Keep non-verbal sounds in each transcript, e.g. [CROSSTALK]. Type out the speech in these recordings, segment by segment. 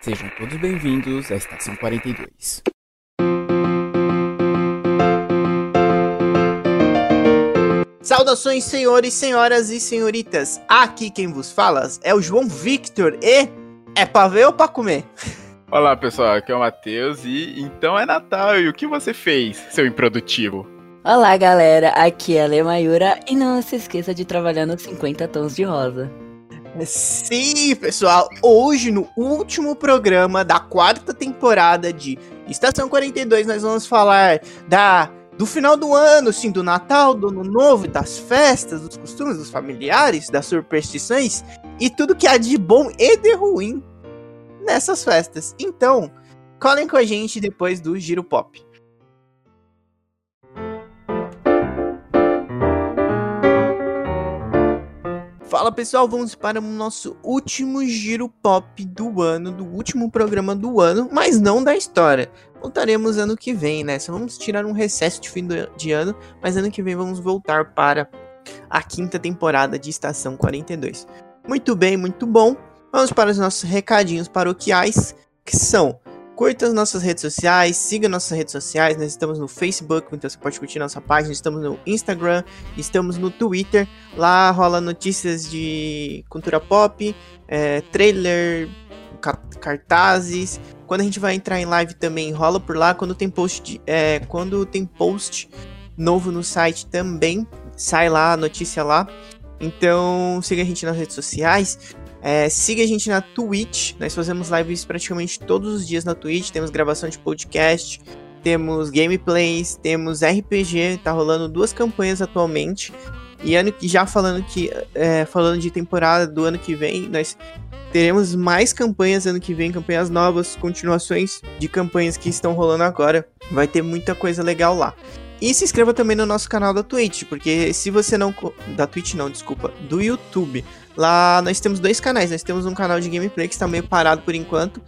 Sejam todos bem-vindos à Estação 42. Saudações, senhores, senhoras e senhoritas. Aqui quem vos fala é o João Victor e é pra ver ou pra comer? [LAUGHS] Olá, pessoal, aqui é o Matheus e então é Natal e o que você fez, seu improdutivo? Olá, galera, aqui é a Lê Mayura e não se esqueça de trabalhar nos 50 tons de rosa. Sim, pessoal, hoje no último programa da quarta temporada de Estação 42 nós vamos falar da do final do ano, sim, do Natal, do Ano Novo, das festas, dos costumes, dos familiares, das superstições e tudo que há de bom e de ruim nessas festas. Então, colhem com a gente depois do Giro Pop. Fala pessoal, vamos para o nosso último giro pop do ano, do último programa do ano, mas não da história. Voltaremos ano que vem, né? Só vamos tirar um recesso de fim de ano, mas ano que vem vamos voltar para a quinta temporada de Estação 42. Muito bem, muito bom. Vamos para os nossos recadinhos paroquiais, que são Curta as nossas redes sociais, siga nossas redes sociais. Nós estamos no Facebook, então você pode curtir nossa página. Estamos no Instagram, estamos no Twitter. Lá rola notícias de cultura pop, é, trailer, cartazes. Quando a gente vai entrar em live também rola por lá. Quando tem post, é, quando tem post novo no site também sai lá a notícia lá. Então siga a gente nas redes sociais. É, siga a gente na Twitch, nós fazemos lives praticamente todos os dias na Twitch, temos gravação de podcast, temos gameplays, temos RPG, tá rolando duas campanhas atualmente. E ano que já falando que é, falando de temporada do ano que vem, nós teremos mais campanhas ano que vem, campanhas novas, continuações de campanhas que estão rolando agora. Vai ter muita coisa legal lá. E se inscreva também no nosso canal da Twitch, porque se você não. Da Twitch não, desculpa. Do YouTube. Lá nós temos dois canais. Nós temos um canal de gameplay que está meio parado por enquanto.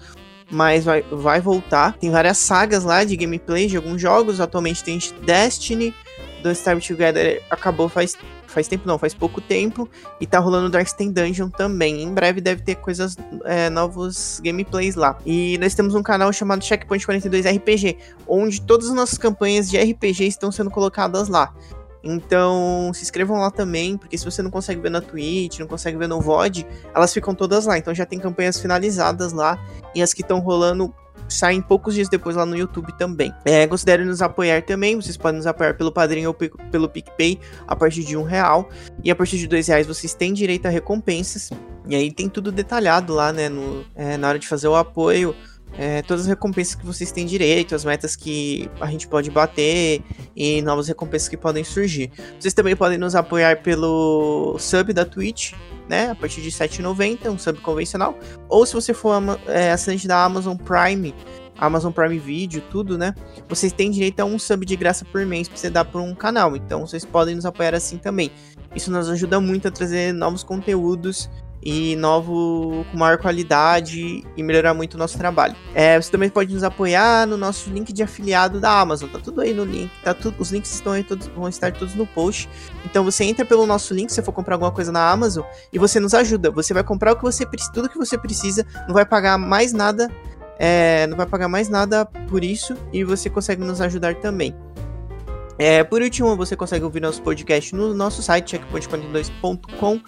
Mas vai, vai voltar. Tem várias sagas lá de gameplay de alguns jogos. Atualmente tem Destiny, do Star Together acabou faz, faz tempo, não, faz pouco tempo. E tá rolando Darkstone Dungeon também. Em breve deve ter coisas, é, novos gameplays lá. E nós temos um canal chamado Checkpoint 42 RPG, onde todas as nossas campanhas de RPG estão sendo colocadas lá. Então, se inscrevam lá também, porque se você não consegue ver na Twitch, não consegue ver no VOD, elas ficam todas lá. Então já tem campanhas finalizadas lá e as que estão rolando saem poucos dias depois lá no YouTube também. É, considere nos apoiar também, vocês podem nos apoiar pelo Padrinho ou pelo PicPay a partir de um real. E a partir de dois reais vocês têm direito a recompensas. E aí tem tudo detalhado lá, né? No, é, na hora de fazer o apoio é, todas as recompensas que vocês têm direito, as metas que a gente pode bater e novas recompensas que podem surgir. Vocês também podem nos apoiar pelo sub da Twitch, né? A partir de R$ 7,90, um sub convencional. Ou se você for é, assinante da Amazon Prime, Amazon Prime Video, tudo, né? Vocês têm direito a um sub de graça por mês pra você dar por um canal. Então vocês podem nos apoiar assim também. Isso nos ajuda muito a trazer novos conteúdos e novo com maior qualidade e melhorar muito o nosso trabalho. É, você também pode nos apoiar no nosso link de afiliado da Amazon, tá tudo aí no link, tá tudo, os links estão aí todos, vão estar todos no post. Então você entra pelo nosso link, se for comprar alguma coisa na Amazon e você nos ajuda. Você vai comprar o que você precisa, tudo que você precisa, não vai pagar mais nada, é, não vai pagar mais nada por isso e você consegue nos ajudar também. É, por último, você consegue ouvir nosso podcast no nosso site, checkpoint42.com.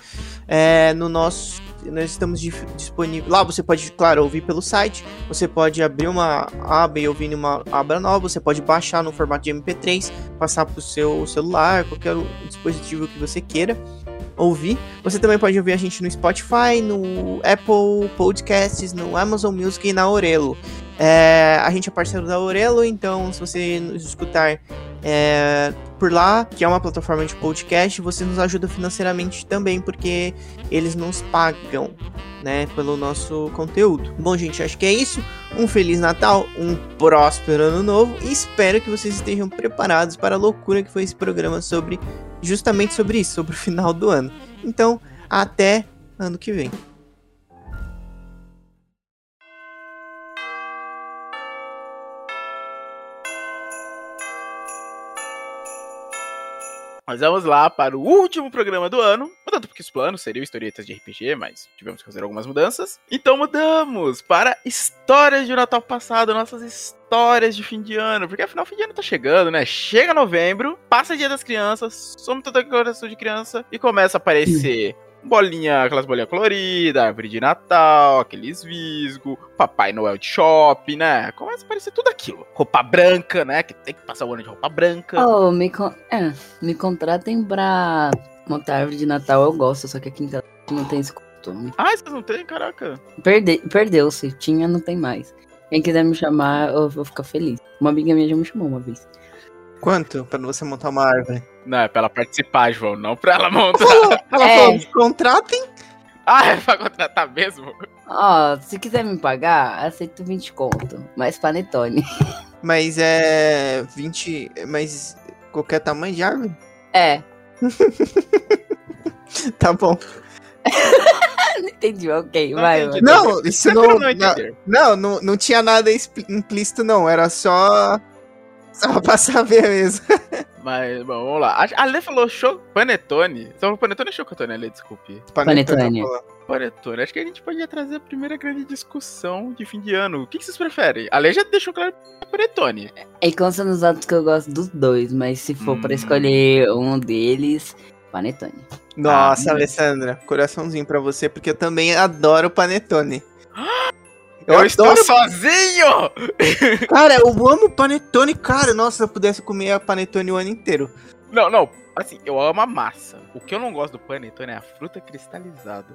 É, no nosso. Nós estamos disponíveis. Lá você pode, claro, ouvir pelo site. Você pode abrir uma aba e ouvir uma aba nova. Você pode baixar no formato de MP3, passar para o seu celular, qualquer dispositivo que você queira ouvir. Você também pode ouvir a gente no Spotify, no Apple Podcasts, no Amazon Music e na Orelo. É, a gente é parceiro da Orelo, então se você nos escutar é, por lá, que é uma plataforma de podcast, você nos ajuda financeiramente também, porque eles nos pagam, né, pelo nosso conteúdo. Bom, gente, acho que é isso. Um Feliz Natal, um próspero Ano Novo e espero que vocês estejam preparados para a loucura que foi esse programa sobre, justamente sobre isso, sobre o final do ano. Então, até ano que vem. Nós vamos lá para o último programa do ano. Mudando porque os planos seriam historietas de RPG, mas tivemos que fazer algumas mudanças. Então mudamos para histórias de Natal passado, nossas histórias de fim de ano. Porque afinal, fim de ano tá chegando, né? Chega novembro, passa dia das crianças, some toda a decoração de criança e começa a aparecer bolinha, aquelas bolinhas coloridas, árvore de Natal, aqueles visgo, Papai Noel de shopping, né? Começa a aparecer tudo aquilo. Roupa branca, né? Que tem que passar o ano de roupa branca. Oh, me, con é, me contratem pra montar árvore de Natal, eu gosto, só que aqui em casa não tem esse costume. Ah, vocês não tem? Caraca. Perde Perdeu-se, tinha, não tem mais. Quem quiser me chamar, eu vou ficar feliz. Uma amiga minha já me chamou uma vez. Quanto pra você montar uma árvore? Não, é pra ela participar, João, não pra ela montar. [LAUGHS] Ela É. falou, contratem. ah, é pra contratar mesmo? Ó, se quiser me pagar, aceito 20 conto. Mais panetone. [LAUGHS] Mas é 20. Mas qualquer tamanho de árvore? É, [LAUGHS] Tá bom. não entendi, ok, Não vai, entendi. vai. Não, isso não. não Não, entender. não, não, não tinha nada implícito, não. Era só. Só pra saber mesmo. [LAUGHS] Mas, bom, vamos lá. A Ale falou cho... panetone. Você falou panetone ou chocotone, Ale? Desculpe. Panetone. falo. Panetone. Acho que a gente podia trazer a primeira grande discussão de fim de ano. O que que vocês preferem? A Ale já deixou claro é panetone. E consta nos atos que eu gosto dos dois, mas se for pra Hum. escolher um deles, panetone. Nossa, Ah, Alessandra, coraçãozinho pra você, porque eu também adoro panetone. [GASPS] Eu, estou sozinho! [LAUGHS] Cara, eu amo panetone, cara. Nossa, se eu pudesse comer a panetone o ano inteiro. Não, não. Assim, eu amo a massa. O que eu não gosto do panetone é a fruta cristalizada.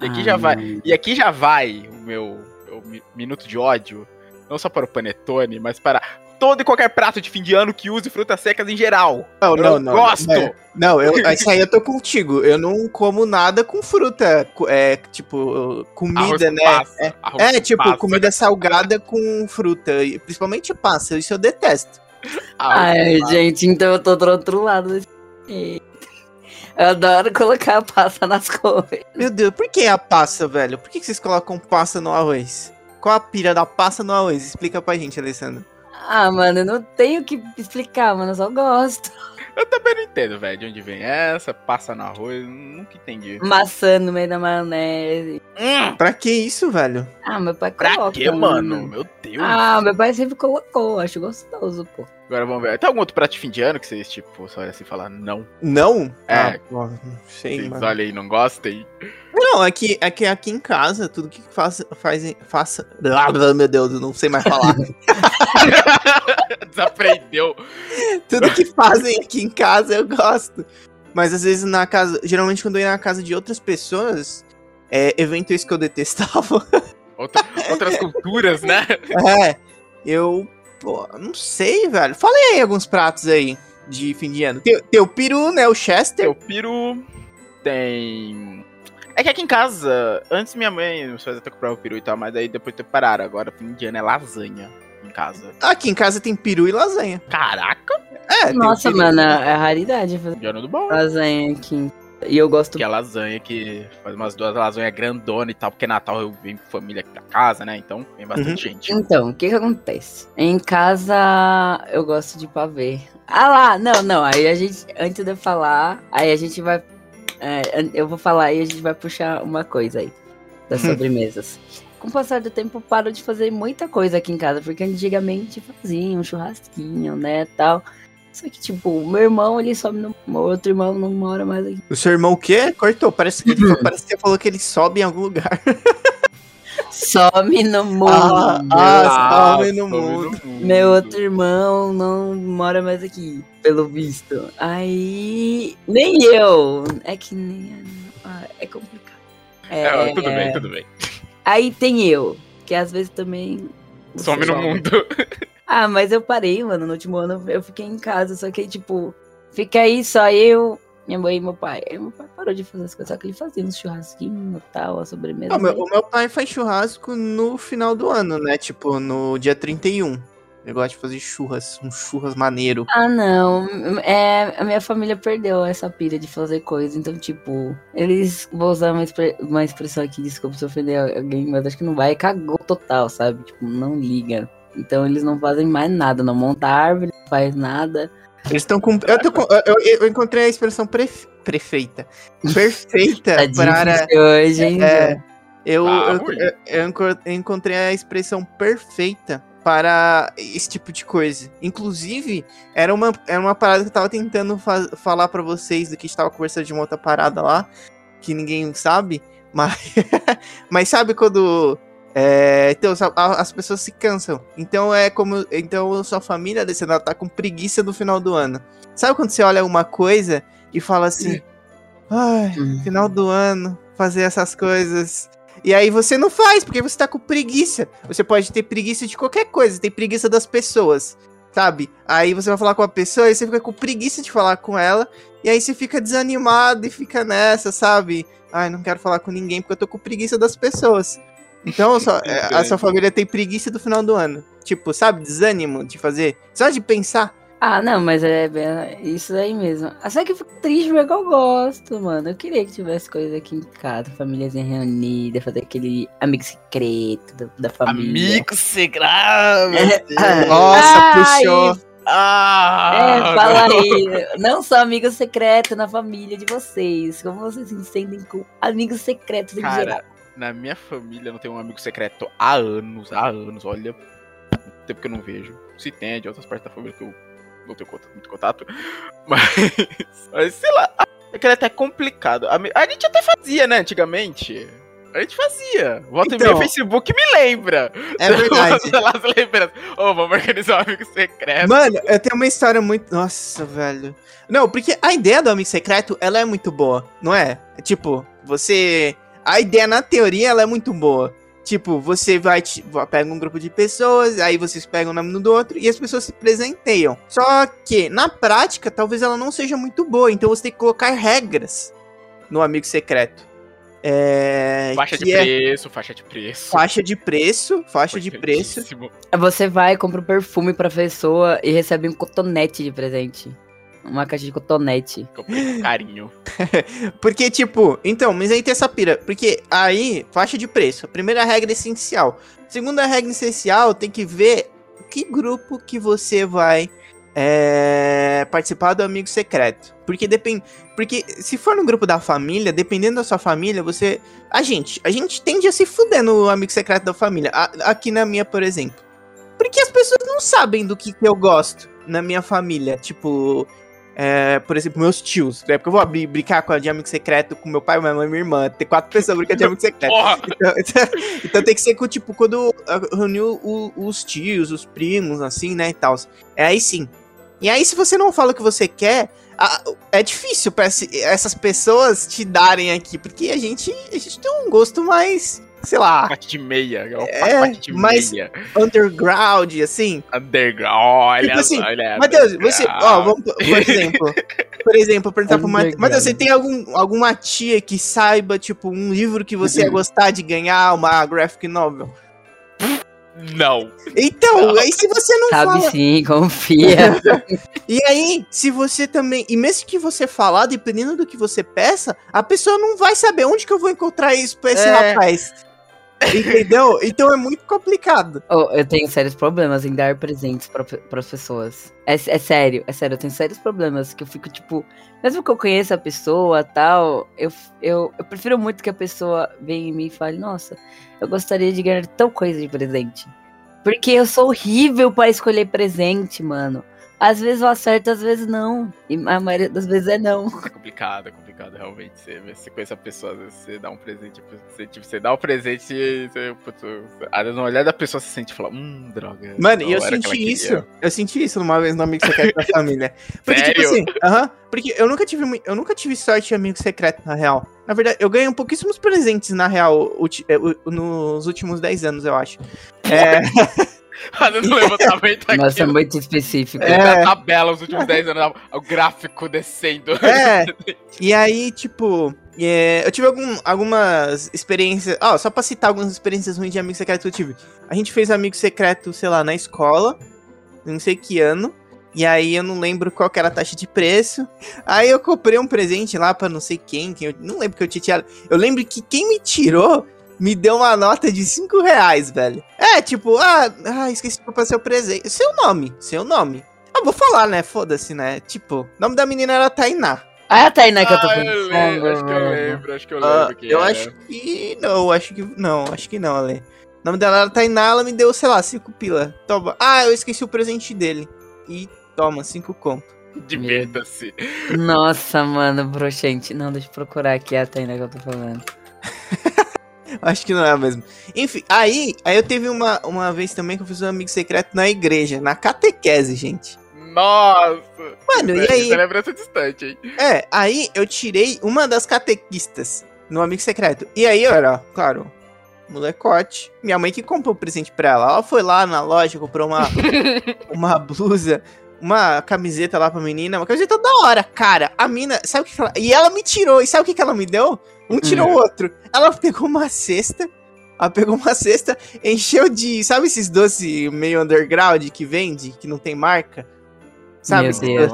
E aqui já Ah, vai. E aqui já vai o meu, meu mi- minuto de ódio. Não só para o panetone, mas para todo e qualquer prato de fim de ano que use frutas secas em geral. Não, Eu não, não. gosto! Não, não eu, [LAUGHS] isso aí eu tô contigo. Eu não como nada com fruta. É, tipo, comida, Arroz né? passa, É, é, tipo, passa, comida salgada com fruta. e Principalmente passa. Isso eu detesto. [LAUGHS] Ai, gente, então eu tô do outro lado. Eu adoro colocar a passa nas coisas. Meu Deus, por que a passa, velho? Por que que vocês colocam passa no arroz? Qual a pira da passa no arroz? Explica pra gente, Alessandro. Ah, mano, eu não tenho que explicar, mano, eu só gosto. Eu também não entendo, velho, de onde vem essa, passa no arroz, nunca entendi. Maçã no meio da maionese. Hum, Pra que isso, velho? Ah, meu pai pra coloca. quê, mano? Meu Deus. Ah, meu pai sempre colocou, acho gostoso, pô. Agora vamos ver. Tem algum outro prato de fim de ano que vocês, tipo, só olham assim e falam não? Não? É. Ah, sei, Vocês mano. olham aí e não gostem? Não, é que, é que aqui em casa, tudo que faz, faz, faça... Meu Deus, eu não sei mais falar. [LAUGHS] Desaprendeu. tudo que fazem aqui em casa eu gosto. Mas às vezes na casa... Geralmente quando eu ia na casa de outras pessoas, é evento esse que eu detestava. Outra- outras culturas, né? é, eu... Pô, não sei, velho. Falei aí alguns pratos aí de fim de ano. Tem, tem o peru, né? O Chester. Tem o peru, tem... É que aqui em casa, antes minha mãe, meus pais até compravam peru e tal, mas aí depois pararam. Agora, fim de ano é lasanha em casa. Aqui em casa tem peru e lasanha. Caraca! É, Nossa, mano, é raridade fazer ano do bom. lasanha aqui. E eu gosto. Que é lasanha que faz umas duas lasanhas grandona e tal, porque Natal eu venho com família aqui pra casa, né? Então vem bastante Uhum. gente. Então, o que que acontece? Em casa, eu gosto de pavê. Ah lá, não, não, aí a gente, antes de eu falar, aí a gente vai, é, eu vou falar e a gente vai puxar uma coisa aí, das Hum. sobremesas. Com o passar do tempo, eu paro de fazer muita coisa aqui em casa, porque antigamente fazia um churrasquinho, né, tal. Só que, tipo, o meu irmão, ele sobe no... Meu outro irmão não mora mais aqui. O seu irmão o quê? Cortou. Parece que, ele [LAUGHS] falou- parece que falou que ele sobe em algum lugar. [LAUGHS] Some no mundo. Ah, ah, sobe no sobe mundo. Meu outro irmão não mora mais aqui, pelo visto. Aí. Nem eu. É que nem. ah, É complicado. É, tudo bem, tudo bem. Aí tem eu, que às vezes também. Some no mundo. [LAUGHS] Ah, mas eu parei, mano. No último ano eu fiquei em casa, só que, tipo, fica aí só eu, minha mãe e meu pai. Aí meu pai parou de fazer as coisas, só que ele fazia uns churrasquinhos e tal, a sobremesa. Ah, meu- o meu pai faz churrasco no final do ano, né? Tipo, no dia 31. Ele gosta de fazer churras, um churras maneiro. Ah, não. É, a minha família perdeu essa pilha de fazer coisa. Então, tipo, eles. Vou usar uma, expre- uma expressão aqui, desculpa se ofender alguém, mas acho que não vai. Cagou total, sabe? Tipo, não liga. Então, eles não fazem mais nada. Não monta árvore, não faz nada. Eles estão com. Eu, tô com- eu- eu- encontrei a expressão pref- prefeita. Perfeita Tá para. hoje, hein? É, eu, Ah, eu, eu- eu enco- eu encontrei a expressão perfeita para esse tipo de coisa. Inclusive, era uma, era uma parada que eu tava tentando fa- falar pra vocês do que estava conversando de uma outra parada lá, que ninguém sabe, mas, [LAUGHS] mas sabe quando. É, então, as pessoas se cansam. Então é como. Então sua família desse ela tá com preguiça no final do ano. Sabe quando você olha uma coisa e fala assim. Ai, Hum. final do ano, fazer essas coisas. E aí você não faz, porque você tá com preguiça. Você pode ter preguiça de qualquer coisa, tem preguiça das pessoas, sabe? Aí você vai falar com a pessoa e você fica com preguiça de falar com ela, e aí você fica desanimado e fica nessa, sabe? Ai, não quero falar com ninguém porque eu tô com preguiça das pessoas. Então, só, é, a sua família tem preguiça do final do ano. Tipo, sabe? Desânimo de fazer. Só de pensar. Ah, não, mas é bem- isso aí mesmo. Ah, Só que eu fico triste porque eu gosto, mano. Eu queria que tivesse coisa aqui em casa, famíliazinha reunida, fazer aquele amigo secreto da, da família. Amigo secreto. Ah, Nossa, Ai, puxou. Ah, É, fala não. aí. Não só amigo secreto na família de vocês. Como vocês se sentem com amigos secretos em geral. Na minha família não tenho um amigo secreto há anos, há anos, olha. Muito tempo que eu não vejo. Se tem, é de outras partes da família que eu não tenho contato- muito contato. [LAUGHS] Mas, mas sei lá, secreto é complicado. A, a gente até fazia, né, antigamente. A gente fazia. Volta e meia Então. Facebook me lembra. É [LAUGHS] verdade. Lá as lembranças. Ô, vamos organizar um amigo secreto. Mano, eu tenho uma história muito. Nossa, velho. Não, porque a ideia do amigo secreto, ela é muito boa, não é? É Tipo, você. A ideia na teoria, ela é muito boa. Tipo, você vai, pega um grupo de pessoas, aí vocês pegam o nome do outro e as pessoas se presenteiam. Só que, na prática, talvez ela não seja muito boa, então você tem que colocar regras no amigo secreto. É. Faixa de é preço, faixa de preço. Faixa de preço, faixa de preço. Você vai, compra um perfume pra pessoa e recebe um cotonete de presente. Uma caixa de cotonete. Comprei com carinho. [LAUGHS] Porque, tipo, então, mas aí tem essa pira. Porque aí, faixa de preço. A primeira regra é essencial. Segunda regra essencial, tem que ver que grupo que você vai é, participar do amigo secreto. Porque depende. Porque se for no grupo da família, dependendo da sua família, você. A gente, a gente tende a se fuder no amigo secreto da família. A- aqui na minha, por exemplo. Porque as pessoas não sabem do que, que eu gosto na minha família. Tipo, é, por exemplo, meus tios. Época eu vou abrir, brincar com a de amigo secreto com meu pai, minha mãe e minha irmã. Ter quatro pessoas brincando de amigo secreto. Então, então- [LAUGHS] então tem que ser com, tipo, quando reuniu os tios, os primos, assim, né, e tal. É aí sim. E aí, se você não fala o que você quer, é difícil pra esse- essas pessoas te darem aqui, porque a gente, a gente tem um gosto mais, sei lá, Pacote de meia. É, um É, pacote de mas- meia. underground, assim. Underground. Olha, Tipo assim, olha. Matheus, você, ó, vamos, por exemplo, por exemplo, perguntar pro Matheus. Matheus, você tem algum, alguma tia que saiba, tipo, um livro que você ia gostar de ganhar, uma graphic novel? Não. Então, aí se você não Sabe fala, sim, confia. [LAUGHS] e aí, se você também, e mesmo que você falar, dependendo do que você peça, a pessoa não vai saber onde que eu vou encontrar isso pra esse É. rapaz. Entendeu? Então é muito complicado. Oh, eu tenho sérios problemas em dar presentes para as pessoas. É, é sério, é sério, eu tenho sérios problemas que eu fico tipo, mesmo que eu conheça a pessoa tal, eu, eu, eu prefiro muito que a pessoa venha em mim e fale, nossa, eu gostaria de ganhar tal coisa de presente. Porque eu sou horrível para escolher presente, mano. Às vezes eu acerto, às vezes não. E a maioria das vezes é não. É complicado, é complicado, realmente. Você, você conhece a pessoa, às vezes você dá um presente, você, tipo, você dá um presente e você, putz, no olhar da pessoa você sente e fala, hum, droga. Mano, e eu senti isso. Eu senti isso uma vez no amigo secreto da [LAUGHS] família. Porque, tipo Sério? assim, aham. porque eu nunca tive eu nunca tive sorte de amigo secreto, na real. Na verdade, eu ganhei pouquíssimos presentes, na real, eh, nos últimos 10 anos, eu acho. É, [LAUGHS] [LAUGHS] Fazendo um levantamento aqui. [LAUGHS] Nossa, é muito específico. É. Na tabela, os últimos 10 anos, o gráfico descendo. É. [LAUGHS] e aí, tipo, é, eu tive algum- algumas experiências. Ó, só pra citar algumas experiências ruins de amigo secreto que eu tive. A gente fez amigo secreto, sei lá, na escola, não sei que ano. E aí eu não lembro qual que era a taxa de preço. Aí eu comprei um presente lá pra não sei quem, quem eu não lembro que eu tinha tirado. Eu lembro que quem me tirou me deu uma nota de 5 reais, velho. É, tipo, ah, ah esqueci de comprar seu presente. Seu nome, seu nome. Ah, vou falar, né? Foda-se, né? Tipo, o nome da menina era Tainá. Ah, é a Tainá que eu tô Ah, pensando. eu lembro, acho que eu lembro, acho que eu Ah, lembro. que eu era. acho que. Não, acho que. Não, acho que não, Ale. O nome dela era Tainá, ela me deu, sei lá, cinco pila. Toma. Ah, eu esqueci o presente dele. E toma, cinco conto. Divirta-se. Nossa, mano, broxante. Não, deixa eu procurar aqui a Tainá que eu tô falando. [LAUGHS] [LAUGHS] Acho que não é mesmo. Enfim, aí, aí eu teve uma, uma vez também que eu fiz um amigo secreto na igreja, na catequese, gente. Nossa! Mano, e aí? é lembrança distante, hein? É, aí eu tirei uma das catequistas no amigo secreto. E aí eu era, claro, molecote. Minha mãe que comprou o presente pra ela. Ela foi lá na loja, comprou uma, [LAUGHS] uma blusa, uma camiseta lá pra menina, uma camiseta da hora, cara. A mina, sabe o que, ela. E ela me tirou, e sabe o que, que ela me deu? Um tirou o outro. Ela pegou uma cesta. Ela pegou uma cesta, encheu de. Sabe esses doces meio underground que vende, que não tem marca? Sabe? Meu Deus.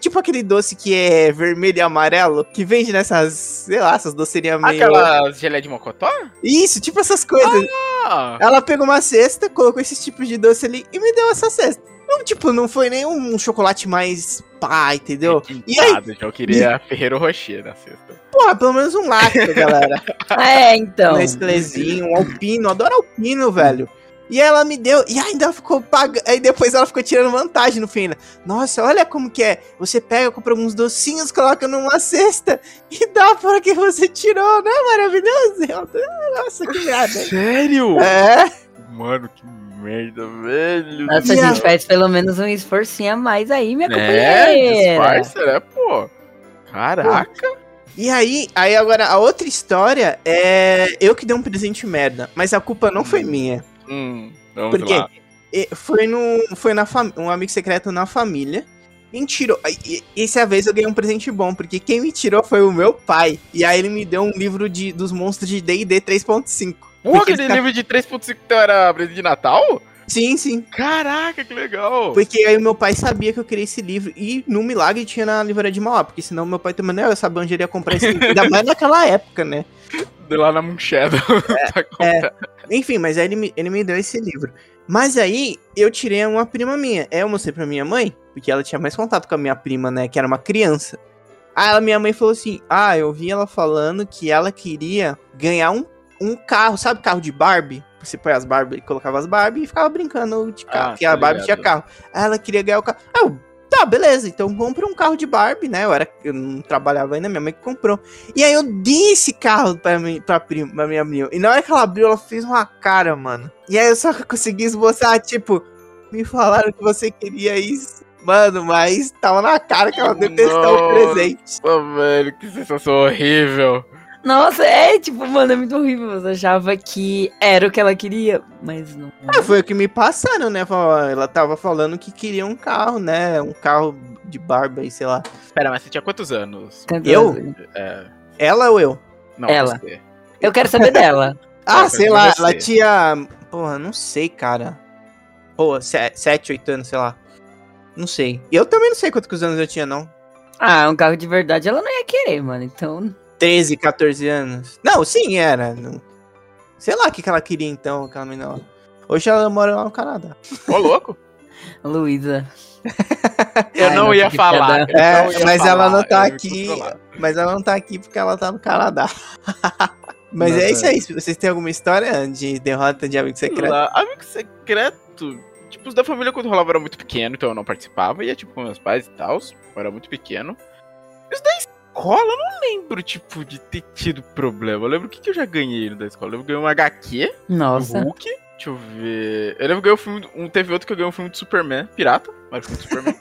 Tipo aquele doce que é vermelho e amarelo, que vende nessas, sei lá, essas docerias meio. Aquela gelé de mocotó? Isso, tipo essas coisas. Ah! Ela pegou uma cesta, colocou esses tipos de doce ali e me deu essa cesta. Não, tipo, não foi nem um chocolate mais pá, entendeu? E aí? Requintado, já eu queria Ferreiro Rocher na sexta. Porra, pelo menos um lacto, [LAUGHS] galera. É, então. Um Nestlezinho, um alpino, adoro alpino, velho. E ela me deu, e ainda ficou pagando. Aí depois ela ficou tirando vantagem no fim. né? Nossa, olha como que é. Você pega, compra uns docinhos, coloca numa cesta e dá para que você tirou, né? Maravilhoso. Nossa, que merda. Sério? É, Mano, que merda, velho. Nossa, a E gente faz pelo menos um esforcinho a mais aí, minha É, companheira. disfarça, né, pô? Caraca. E aí, aí agora a outra história é eu que dei um presente merda, mas a culpa não foi minha. Hum, vamos Porque lá. e- foi no foi na fam- um amigo secreto na família. Quem tirou? e- e- Essa vez eu ganhei um presente bom, porque quem me tirou foi o meu pai. E aí ele me deu um livro de, dos monstros de D&D 3.5. Pô, aquele fica- livro de 3.5 então era presente de Natal? Sim, sim. Caraca, que legal. Porque aí o meu pai sabia que eu queria esse livro. E no milagre tinha na livraria de Mauá. Porque senão meu pai também não ia saber onde ele ia comprar esse livro. Ainda [LAUGHS] mais naquela época, né? De lá na Moonshadow. [LAUGHS] Pra comprar. Enfim, mas aí ele me, ele me deu esse livro. Mas aí eu tirei uma prima minha. Eu mostrei pra minha mãe, porque ela tinha mais contato com a minha prima, né? Que era uma criança. Aí minha mãe falou assim: Ah, eu vi ela falando que ela queria ganhar um, um carro, sabe carro de Barbie? Você põe as Barbie, colocava as Barbie e ficava brincando de carro. Ah, porque a Barbie ligado. tinha carro. Aí ela queria ganhar o carro. Aí eu, tá, beleza, então compra um carro de Barbie, né? Eu, era, eu não trabalhava ainda, minha mãe que comprou. E aí eu dei esse carro pra, mim, pra, prima, pra minha prima. E na hora que ela abriu, ela fez uma cara, mano. E aí eu só [LAUGHS] consegui esboçar, tipo, me falaram que você queria isso. Mano, mas tava na cara que ela detestou o presente. Pô, velho, que sensação horrível. Nossa, é tipo, mano, é muito horrível. Você achava que era o que ela queria, mas não. Ah, foi o que me passaram, né? Ela tava falando que queria um carro, né? Um carro de barba aí, sei lá. Pera, mas você tinha quantos anos? Tanto- Eu? É, Ela ou eu? não, Ela. você. Eu quero saber dela. [LAUGHS] Ah, sei lá, você? ela tinha. Porra, não sei, cara. Pô, 7, 8 anos, sei lá. Não sei. Eu também não sei quantos anos eu tinha, não. Ah, um carro de verdade ela não ia querer, mano. Então. 13, 14 anos. Não, sim, era. Não- Sei lá o que, que ela queria então, aquela menina lá. Hoje ela mora lá no Canadá. Ô, louco. [LAUGHS] Luísa. [LAUGHS] Eu Ai, não não, ia falar. É, não ia mas falar, ela não tá aqui. Mas ela não tá aqui porque ela tá no Canadá. [LAUGHS] mas Nossa. é isso aí. Vocês têm alguma história de derrota de amigo secreto? Lá, Amigo secreto. Tipo, os da família quando rolava era muito pequeno, então eu não participava. Ia, tipo, com meus pais e tal. Eu era muito pequeno. E os da escola, eu não lembro, tipo, de ter tido problema. Eu lembro o que, que eu já ganhei da escola. Eu lembro que eu ganhei um HQ Nossa. do Hulk. Deixa eu ver. Eu lembro que eu ganhei um filme. Um, teve outro que eu ganhei um filme de Superman, pirata. Mas filme de Superman.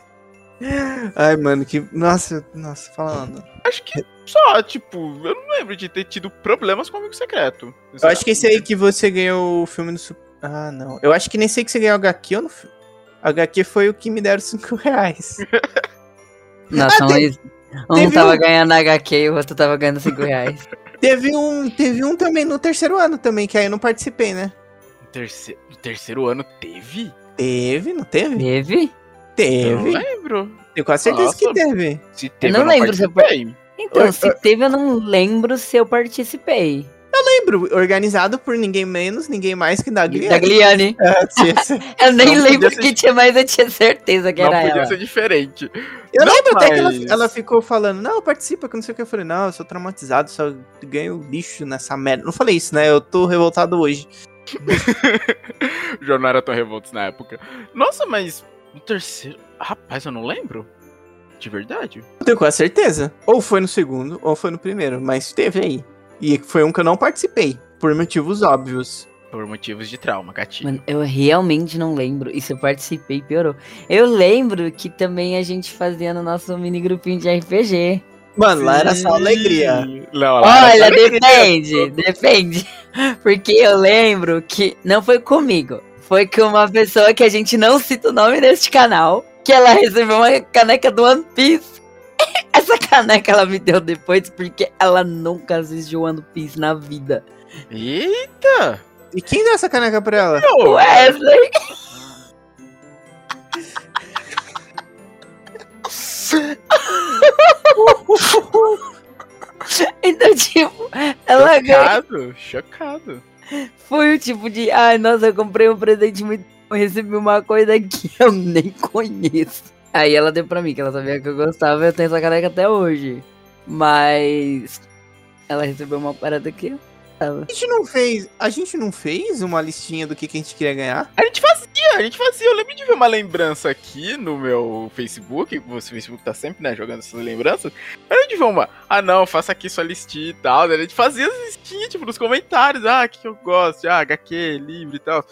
[LAUGHS] Ai, mano, que. Nossa, nossa, falando. Acho que só, tipo, eu não lembro de ter tido problemas com o amigo secreto. Eu acho que esse aí que você ganhou o filme do Super. Ah, não. Eu acho que nem sei que você ganhou HQ ou no filme. HQ foi o que me deram 5 reais. [LAUGHS] Nossa, Ah, um, teve- um teve tava um- ganhando HQ e o outro tava ganhando 5 reais. [LAUGHS] teve um. Teve um também no terceiro ano também, que aí eu não participei, né? No terceiro, no terceiro ano teve? Teve, não teve? Teve? Eu não Teve. lembro. Tenho quase certeza Nossa. que teve. Se teve, não eu lembro se eu participei. Então, Oi, se teve, eu não lembro se eu participei. Livro organizado por ninguém menos, ninguém mais que da Da Gliane. Gliane. [LAUGHS] É. [LAUGHS] Eu nem Não lembro podia que tinha, mas eu tinha certeza que Não era podia ela. ser diferente. Eu Não, lembro até que ela, mas- ela ficou falando, não, participa, que não sei o que. Eu falei, não, eu sou traumatizado, só ganho lixo nessa merda. Não falei isso, né? Eu tô revoltado hoje. O [LAUGHS] jornal era tão revoltos na época. Nossa, mas no terceiro. Rapaz, eu não lembro. De verdade. Eu tenho quase certeza. Ou foi no segundo, ou foi no primeiro, mas teve aí. E foi um que eu não participei, por motivos óbvios. Por motivos de trauma, gatinho. Mano, eu realmente não lembro. E se eu participei, piorou. Eu lembro que também a gente fazia no nosso mini grupinho de RPG. Mano, lá era só alegria. Não, lá era só Olha, alegria. depende, depende. [LAUGHS] Porque eu lembro que não foi comigo. Foi com uma pessoa que a gente não cita o nome deste canal. Que ela recebeu uma caneca do One Piece. Essa caneca ela me deu depois porque ela nunca assistiu One Piece na vida. Eita! E quem deu essa caneca pra ela? Meu, Wesley! Então, tipo, ela ganhou. chocado, chocado. Foi o tipo de, ai, nossa, eu comprei um presente muito bom, recebi uma coisa que eu nem conheço. Aí ela deu pra mim, que ela sabia que eu gostava, eu tenho essa caneca até hoje. Mas ela recebeu uma parada que eu gostava. A gente não fez. A gente não fez uma listinha do que, que a gente queria ganhar? A gente fazia, a gente fazia. Eu lembro de ver uma lembrança aqui no meu Facebook. O Facebook tá sempre, né, jogando essas lembranças. Eu lembro de ver uma. Ah, não, faça aqui sua listinha e tal. A gente fazia as listinhas, tipo, nos comentários. Ah, o que que eu gosto? Ah, HQ, livro e tal.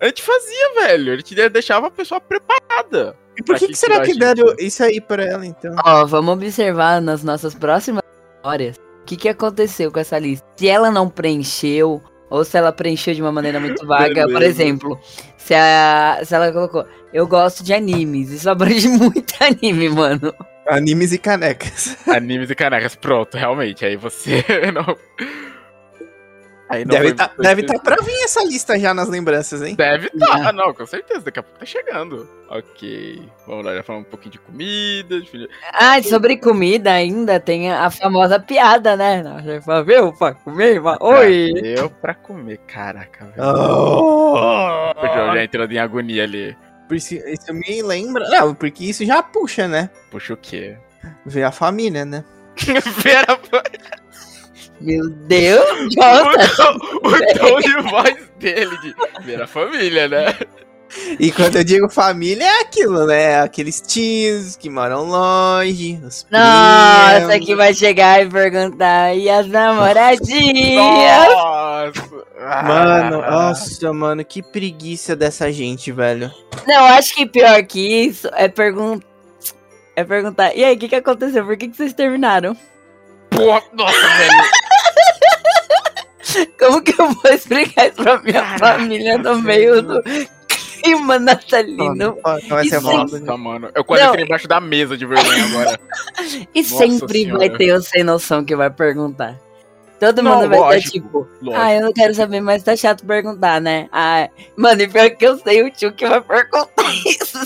A gente fazia, velho. A gente deixava a pessoa preparada. E por que, que será que deram isso aí pra ela, então? Ó, vamos observar nas nossas próximas histórias o que, que aconteceu com essa lista. Se ela não preencheu, ou se ela preencheu de uma maneira muito vaga, por Beleza. exemplo, se, a, se ela colocou, eu gosto de animes, isso abrange [LAUGHS] muito anime, mano. Animes e canecas. Animes e canecas, pronto, realmente. Aí você [LAUGHS] não. Aí não Deve foi- tá, deve tá pra vir essa lista já nas lembranças, hein? Deve tá, Já. ah, não, com certeza, daqui a pouco tá chegando. Ok, vamos lá, já falamos um pouquinho de comida, de filho- Ah, e sobre comida ainda, tem a famosa piada, né? Você fala, viu, pra comer? Fala, Oi! Eu pra comer, caraca, velho. Oh. O João já entrando em agonia ali. Por Isso, isso me lembra. Não, porque isso já puxa, né? Puxa o quê? Ver a família, né? [LAUGHS] Vera, Meu Deus, o, o tom de voz dele de ver a família, né? E quando eu digo família, é aquilo, né? Aqueles tios que moram longe, os Nossa, primos. que vai chegar e perguntar, e as namoradinhas? Nossa! Mano, nossa, mano, que preguiça dessa gente, velho. Não, acho que pior que isso é perguntar. É perguntar, e aí, o que, que aconteceu? Por que, que vocês terminaram? Porra, nossa, velho. Como que eu vou explicar isso pra minha família no meio do clima natalino? Vai ser Isso foda. Nossa, mano. Eu quase Não. entrei embaixo da mesa de vergonha agora. [LAUGHS] E Nossa sempre vai Senhora. ter o sem noção que vai perguntar. Todo Não, mundo vai lógico, ter tipo, Lógico. ah, eu não quero saber, mas tá chato perguntar, né? Ah, mano, e pior que eu sei o tio que vai perguntar [LAUGHS] isso.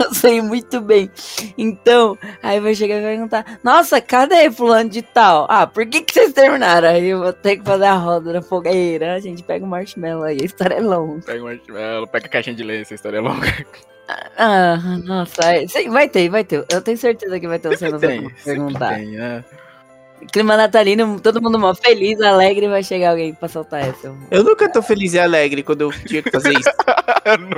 Eu sei muito bem. Então, aí vai chegar e vai perguntar, nossa, cadê fulano de tal? Ah, por que que vocês terminaram? Aí eu vou ter que fazer a roda da fogueira, a gente pega o marshmallow aí, a história é longa. Pega um marshmallow, pega a caixinha de leite, essa história é longa. Ah, nossa, vai ter, vai ter. Eu tenho certeza que vai ter o noção tem, pra perguntar. tem, né? Clima natalino, todo mundo mó feliz, alegre, vai chegar alguém pra soltar essa. Eu nunca tô feliz e alegre quando eu tinha que fazer isso. [LAUGHS] Eu não-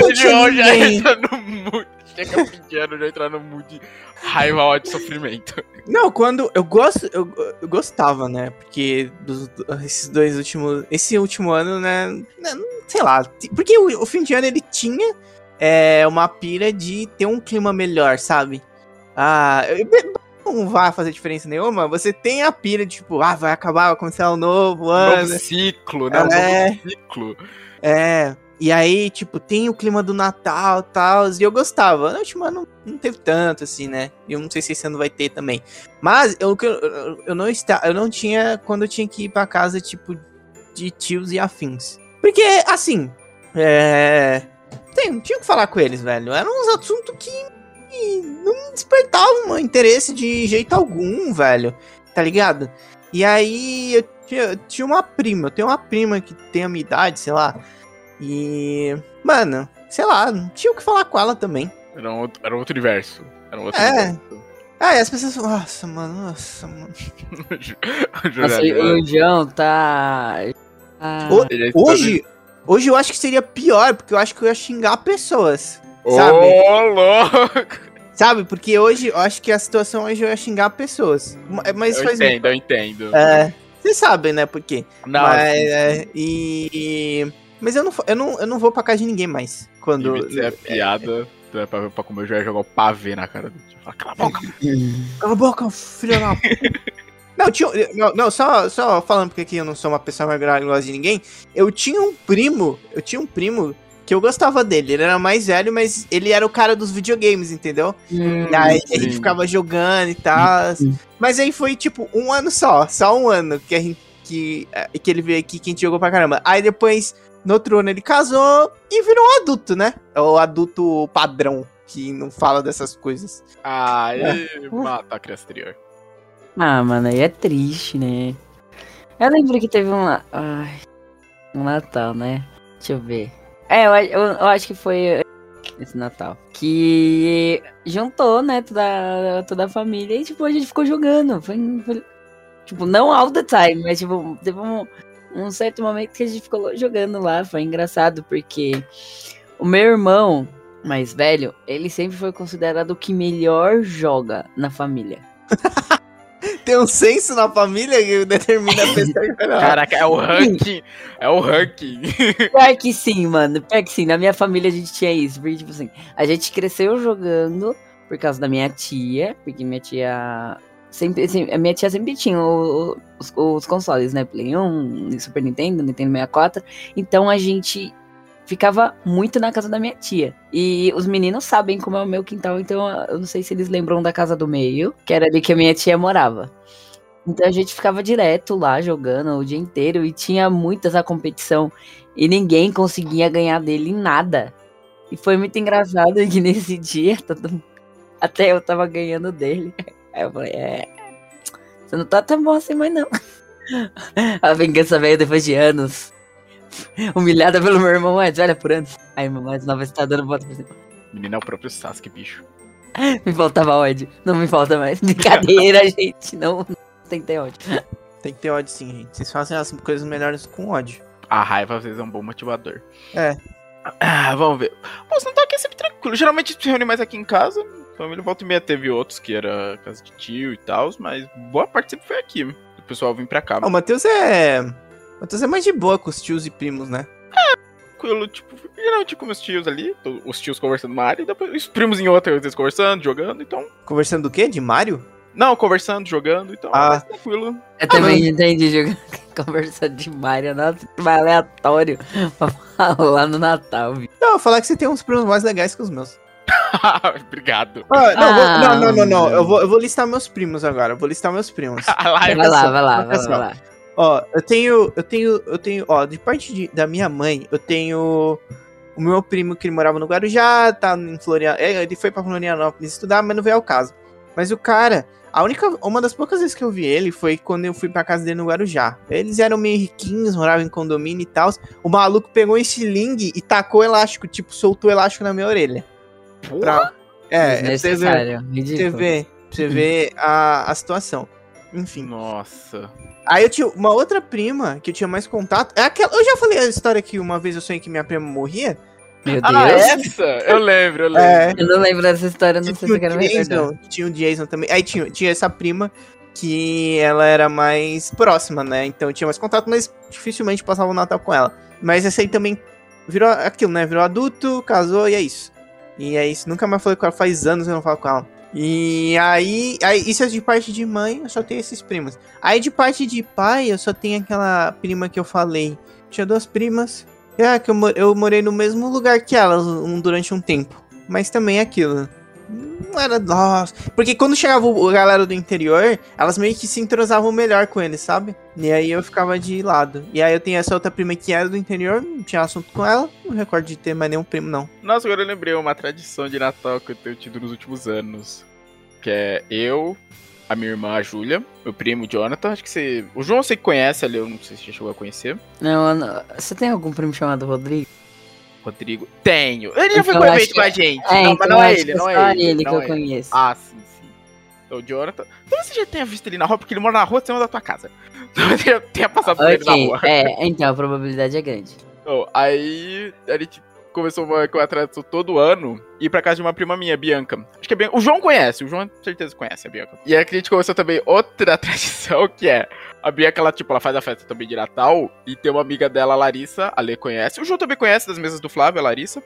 não O tinha João já ninguém. entra no mood. Chega pedindo, já entra no mood de raiva, ódio sofrimento. Não, quando eu gosto, eu, eu gostava, né? Porque dos, esses dois últimos, esse último ano, né? né, Sei lá, porque o, o fim de ano ele tinha é, uma pira de ter um clima melhor, sabe? Ah, eu- não vai fazer diferença nenhuma. Você tem a pira de tipo, ah, vai acabar, vai começar um novo ano. Novo ciclo, né? Um É. novo ciclo. É. E aí, tipo, tem o clima do Natal e tal. E eu gostava. No último ano não teve tanto, assim, né? E eu não sei se esse ano vai ter também. Mas eu, eu, eu- não está, eu não tinha quando eu tinha que ir pra casa, tipo, de tios e afins. Porque, assim, é. Tem, tinha que falar com eles, velho. Eram uns assuntos que não despertavam um interesse de jeito algum, velho. Tá ligado? E aí eu, tinha, tinha uma prima, eu tenho uma prima que tem a minha idade, sei lá. E. Mano, sei lá, não tinha o que falar com ela também. Era um outro, era um outro universo. Era um outro É. universo. Ah, e as pessoas falam, nossa, mano, nossa, mano. [LAUGHS] Nossa, e o João tá. tá- Ele é todo- Hoje, hoje eu acho que seria pior, porque eu acho que eu ia xingar pessoas. Ô, sabe? louco! Sabe? Porque hoje eu acho que a situação hoje eu ia xingar pessoas. Ma- Mas Eu faz. entendo, eu entendo. É, vocês sabem, né, por quê? Não, mas, é, e. Mas eu não, eu, não, eu não vou pra casa de ninguém mais. Quando. Quando é piada, tu é pra, pra comer, eu já ia jogar o pavê na cara do tio. Fala, Cala a boca. [LAUGHS] Cala a boca, filho da. [LAUGHS] Não, tinha, não, não, só, só falando porque aqui eu não sou uma pessoa mais gosto de ninguém. Eu tinha um primo, eu tinha um primo que eu gostava dele. Ele era mais velho, mas ele era o cara dos videogames, entendeu? Hum, E aí a sim. gente ficava jogando e tal. Mas aí foi tipo um ano só, só um ano que a gente que, eh, que ele veio aqui que a gente jogou pra caramba. Aí depois, no outro ano, ele casou e virou um adulto, né? O adulto padrão, que não fala dessas coisas. Ah, ele mata a criança exterior. Ah, mano, aí é triste, né? Eu lembro que teve um. Ai, um Natal, né? Deixa eu ver. É, eu, eu, eu acho que foi esse Natal. Que juntou, né, toda, toda a família e, tipo, a gente ficou jogando. Foi, foi- tipo, não all the time, mas, tipo, teve um, um certo momento que a gente ficou jogando lá. Foi engraçado, porque o meu irmão mais velho, ele sempre foi considerado o que melhor joga na família. [LAUGHS] Tem um senso na família que determina a pessoa que vai Caraca, é o ranking. É o ranking. [LAUGHS] Pior que sim, mano. Pior que sim. Na minha família a gente tinha isso. Porque, tipo assim, a gente cresceu jogando por causa da minha tia. Porque minha tia. Sempre, sempre- a minha tia sempre tinha o- o- os, os consoles, né? Play 1, Super Nintendo, Nintendo 64. Então a gente ficava muito na casa da minha tia. E os meninos sabem como é o meu quintal, então eu não sei se eles lembram da casa do meio, que era ali que a minha tia morava. Então a gente ficava direto lá jogando o dia inteiro e tinha muitas a competição e ninguém conseguia ganhar dele em nada. E foi muito engraçado que nesse dia [LAUGHS] todo até eu tava ganhando dele. Aí eu falei, é. Você não tá tão bom assim, mas não. [LAUGHS] A vingança veio depois de anos. [LAUGHS] Humilhada pelo meu irmão mais velho por anos. Aí, irmão mais nova está dando volta por cima. Menino é o próprio Sasuke, bicho. [LAUGHS] Me faltava ódio. Não me falta mais. Brincadeira, [LAUGHS] gente. Não, tem que ter ódio. Tem que ter ódio sim, gente. Vocês fazem as coisas melhores com ódio. A raiva às vezes é um bom motivador. É. Ah, vamos ver. Pô, você não tá aqui sempre tranquilo. Geralmente a gente se reúne mais aqui em casa. Família volta e meia teve outros que era casa de tio e tal, mas boa parte sempre foi aqui. O pessoal vem pra cá. Ah, o Matheus é. Matheus é mais de boa com os tios e primos, né? tranquilo, tipo, geralmente com meus tios ali, to- os tios conversando numa área, e depois os primos em outra, às vezes conversando, jogando, então. Conversando do quê? De Mario? Não, conversando, jogando, então Ah. é tranquilo. Eu também entendi jogar [LAUGHS] conversa de Mario, nossa, que aleatório pra falar no Natal, viu? Não, vou falar que você tem uns primos mais legais que os meus. [LAUGHS] Obrigado. Ah, não, vou- Ah. não, não, não, não. Eu vou, eu vou listar meus primos agora. Eu vou listar meus primos. [LAUGHS] Vai lá, vai lá, vai lá, vai lá. Ó, eu tenho, eu tenho, eu tenho, ó, de parte de- da minha mãe, eu tenho o meu primo que ele morava no Guarujá, tá em Florianópolis, ele foi pra Florianópolis estudar, mas não veio ao caso. Mas o cara, a única, uma das poucas vezes que eu vi ele foi quando eu fui pra casa dele no Guarujá. Eles eram meio riquinhos, moravam em condomínio e tal. O maluco pegou um estilingue e tacou elástico, tipo, soltou elástico na minha orelha. Pra, é, é você ver, pra você ver a, a situação. Enfim. Nossa. Aí eu tinha uma outra prima que eu tinha mais contato. É aquela. Eu já falei a história que uma vez eu sonhei que minha prima morria. Meu Deus. Ah, essa? Eu lembro, eu lembro. É. Eu não lembro dessa história, não sei se eu quero me. Jason, tinha o Jason também. Aí tinha, tinha essa prima que ela era mais próxima, né? Então eu tinha mais contato, mas dificilmente passava o Natal com ela. Mas essa aí também virou aquilo, né? Virou adulto, casou e é isso. E é isso. Nunca mais falei com ela. Faz anos que eu não falo com ela. E aí, aí, isso é de parte de mãe, eu só tenho esses primos. Aí de parte de pai, eu só tenho aquela prima que eu falei. Tinha duas primas. É, que eu, eu morei no mesmo lugar que elas um, durante um tempo. Mas também é aquilo. Não era. Nossa. Porque quando chegava o, a galera do interior, elas meio que se entrosavam melhor com eles, sabe? E aí eu ficava de lado. E aí eu tenho essa outra prima que era do interior, não tinha assunto com ela. Não recordo de ter mais nenhum primo, não. Nossa, agora eu lembrei uma tradição de Natal que eu tenho tido nos últimos anos. Que é eu, a minha irmã, a Júlia, meu primo, o Jonathan. Acho que você. O João você conhece ali, eu não sei se você chegou a conhecer. Não, não- você tem algum primo chamado Rodrigo? Rodrigo. Tenho. Ele já foi Então, pro acho evento que- com a gente. É, não, então mas não é acho ele, que não é ele. ele que eu é conheço. Ah, sim, sim. Então, o Jonathan. Talvez você já tenha visto ele na rua, porque ele mora na rua cima da tua casa. [LAUGHS] Talvez eu tenha passado por ele na rua. é, então a probabilidade é grande. Então, aí a gente começou uma, com a tradição todo ano ir pra casa de uma prima minha, Bianca. Acho que a Bianca. O João conhece, o João com certeza conhece a Bianca. E a gente começou também outra [LAUGHS] tradição que é. A Bianca, ela, tipo, ela faz a festa também de Natal e tem uma amiga dela, a Larissa, a Lê conhece. O João também conhece das mesas do Flávio, a Larissa.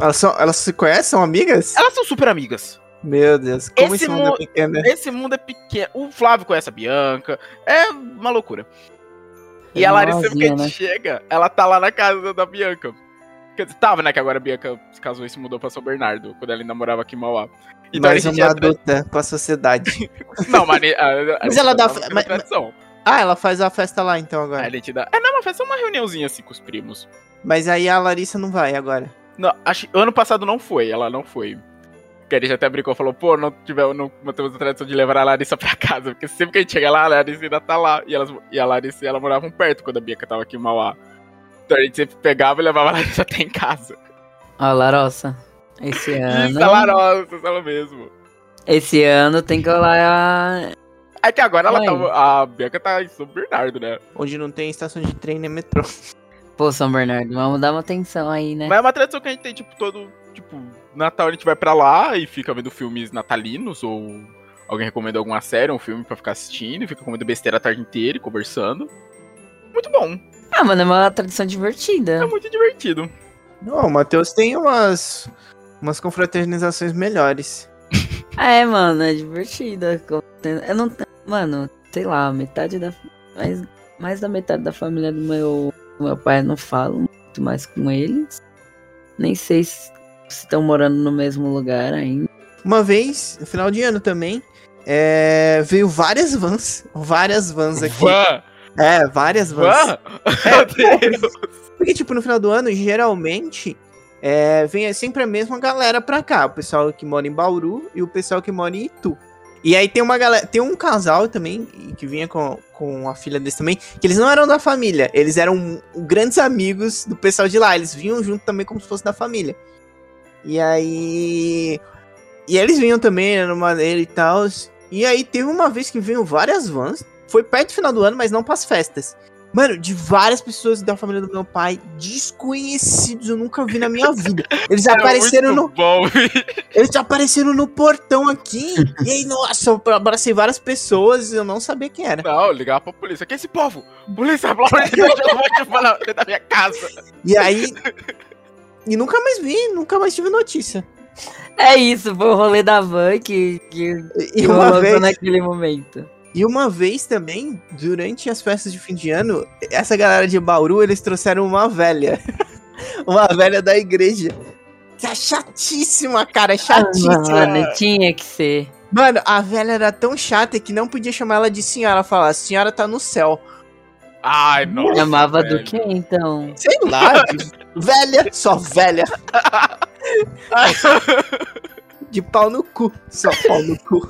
Elas, são, elas se conhecem? São amigas? Elas são super amigas. Meu Deus, como Esse esse mundo mu- é pequeno. né? Esse mundo é pequeno. O Flávio conhece a Bianca. É uma loucura. E É a Larissa, sempre que gente chega, ela tá lá na casa da Bianca. Quer dizer, tava, né? Que agora a Bianca se casou e se mudou pra São Bernardo, quando ela ainda morava aqui em Mauá. Então Mais a gente uma ia tra- adulta pra sociedade. [LAUGHS] Não, mas. a- a- a Mas ela dá- tava fazendo mas-. Ah, ela faz a festa lá então Aí agora. a gente dá. É, não, uma festa é uma reuniãozinha assim com os primos. Mas aí a Larissa não vai agora. Não, acho, ano passado não foi, ela não foi. Que a gente até brincou, falou, pô, não, tivemos, não mantemos a tradição de levar a Larissa pra casa, porque sempre que a gente chega lá, a Larissa ainda tá lá. E, elas, e a Larissa e ela moravam perto quando a Bianca tava aqui em Mauá. Então a gente sempre pegava e levava a Larissa até em casa. Ó, Larossa, esse ano. Isso, a Larossa, ela mesmo. Esse ano tem que rolar. É que agora ela Mãe. tá, a Bianca tá em São Bernardo, né? Onde não tem estação de trem nem metrô. [LAUGHS] Pô, São Bernardo, vamos dar uma atenção aí, né? Mas é uma tradição que a gente tem, tipo, todo. Tipo, Natal a gente vai pra lá e fica vendo filmes natalinos, ou alguém recomenda alguma série, um filme pra ficar assistindo, e fica comendo besteira a tarde inteira e conversando. Muito bom. Ah, mano, é uma tradição É divertida. muito divertido. Não, o Matheus tem umas. umas confraternizações melhores. [LAUGHS] É, mano, é divertida. Eu não. Mano, sei lá, metade da. Mais, mais da metade da família do meu, do meu pai eu não falo muito mais com eles. Nem sei se estão morando no mesmo lugar ainda. Uma vez, no final de ano também, é, veio várias vans. Várias vans aqui. Van! É, várias vans. Van! [LAUGHS] Meu Deus! Porque, tipo, no final do ano, geralmente, é, vem sempre a mesma galera pra cá. O pessoal que mora em Bauru e o pessoal que mora em Itu. E aí tem uma galera, tem um casal também, que vinha com, com a filha desse também, que eles não eram da família, eles eram grandes amigos do pessoal de lá, eles vinham junto também como se fosse da família. E aí. E eles vinham também, era uma dele e tal. E aí teve uma vez que veio várias vans, foi perto do final do ano, mas não pras festas. Mano, de várias pessoas da família do meu pai, desconhecidos, eu nunca vi na minha vida. Eles É apareceram no. bom. Eles apareceram no portão aqui. [LAUGHS] E aí, nossa, eu abracei várias pessoas e eu não sabia quem era. Não, ligava pra polícia. Que é esse povo? Polícia, Deus, eu vou te falar dentro da minha casa. E aí. E nunca mais vi, nunca mais tive notícia. É isso, foi o rolê da van que, que, E que rolou vez. naquele momento. E uma vez também, durante as festas de fim de ano, essa galera de Bauru, eles trouxeram uma velha. [LAUGHS] uma velha da igreja. Que é chatíssima, cara, chatíssima. Mano, tinha que ser. Mano, a velha era tão chata que não podia chamar ela de senhora. Falar, a senhora tá no céu. Ai, nossa. Chamava do que então? Sei lá, de- [LAUGHS] velha, só velha. [LAUGHS] De pau no cu, só pau no cu.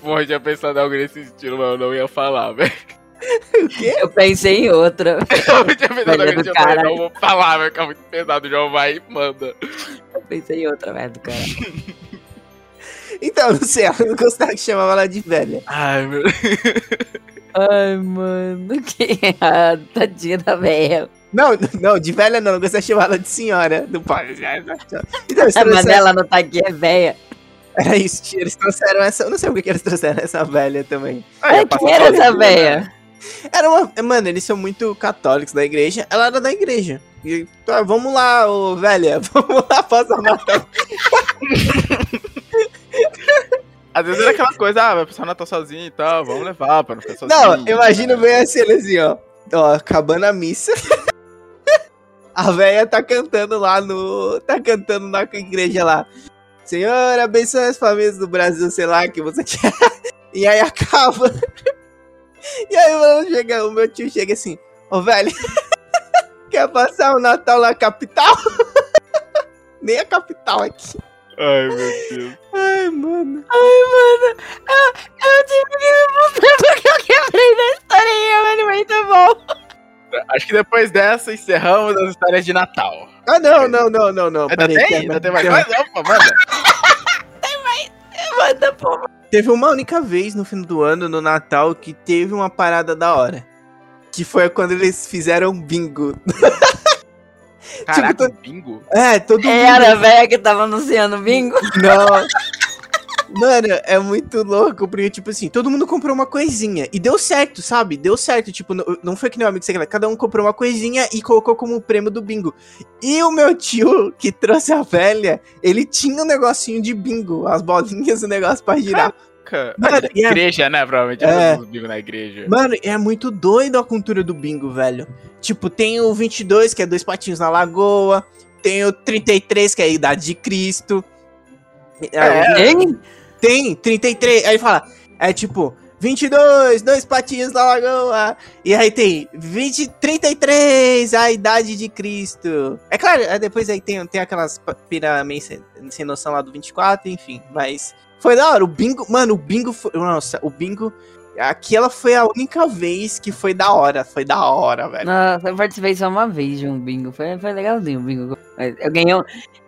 Porra, eu tinha pensado em algo nesse estilo, mas eu não ia falar, velho. O quê? Eu pensei em outra. [LAUGHS] Eu tinha pensado em caralho. não vou falar, vai ficar muito pesado. Já vai e manda. Eu pensei em outra, velho, do cara. [LAUGHS] Então, não sei, ela não gostava que chamava ela de velha. Ai, meu. Ai, mano, que a tadinha da velha. Não, não, de velha não, não gostava de chamar ela de senhora. Do pai. [LAUGHS] Então, A Manela não tá aqui, é velha. Era isso, tia, eles trouxeram essa. Eu não sei por que eles trouxeram essa velha também. Ai, É, quem era essa né? velha? Era uma. Mano, eles são muito católicos da igreja. Ela era da igreja. E, tá, vamos lá, ô velha. [LAUGHS] Vamos lá passar o Natal. Às vezes era aquela coisa, ah, vai passar o Natal sozinho e tal, vamos levar pra não ficar sozinho. Não, imagina bem assim, ele assim, ó. Ó, acabando a missa. [LAUGHS] A velha tá cantando lá no. Tá cantando na igreja lá. Senhor, abençoe as famílias do Brasil, sei lá, que você [LAUGHS] quer. E aí acaba. E aí mano, chega, o meu tio chega assim, ô velho, [LAUGHS] quer passar o Natal na capital? [LAUGHS] Nem a capital aqui. Ai, meu Deus. Ai, mano. Eu tive que me mostrar porque eu quebrei na historinha, mano. Muito bom. Acho que depois dessa encerramos as histórias de Natal. Ah, não, não, não, não, não. Ainda peraí, tem? tem- Ainda tem mais tem- coisa? Opa, manda. Manda, pô. Teve uma única vez no fim do ano, no Natal, que teve uma parada da hora. Que foi quando eles fizeram bingo. [LAUGHS] Caraca, Tipo, bingo. É, todo mundo. Era a velha que tava anunciando bingo. Não. Mano, é muito louco, porque, tipo assim, todo mundo comprou uma coisinha. E deu certo, sabe? Deu certo. Tipo, não, não foi que nem um amigo lá. Cada um comprou uma coisinha e colocou como prêmio do bingo. E o meu tio, que trouxe a velha, ele tinha um negocinho de bingo. As bolinhas, o negócio pra girar. Caraca. Mano, é- igreja, né? Provavelmente. É. É. bingo na igreja. Mano, é muito doido a cultura do bingo, velho. Tipo, tem o 22, que é dois patinhos na lagoa. Tem o 33, que é a idade de Cristo. É. Hein? Tem 33. Aí fala, é tipo, 22, dois patinhos na lagoa. E aí tem 20, 33, a idade de Cristo. É claro, depois aí tem, tem aquelas meio sem, sem noção lá do 24, enfim. Mas foi da hora. O bingo, mano, o bingo foi. Nossa, o bingo. Aquela foi a única vez que foi da hora. Foi da hora, velho. Nossa, eu participei só uma vez de um bingo. Foi, foi legalzinho o bingo. Eu ganhei, um-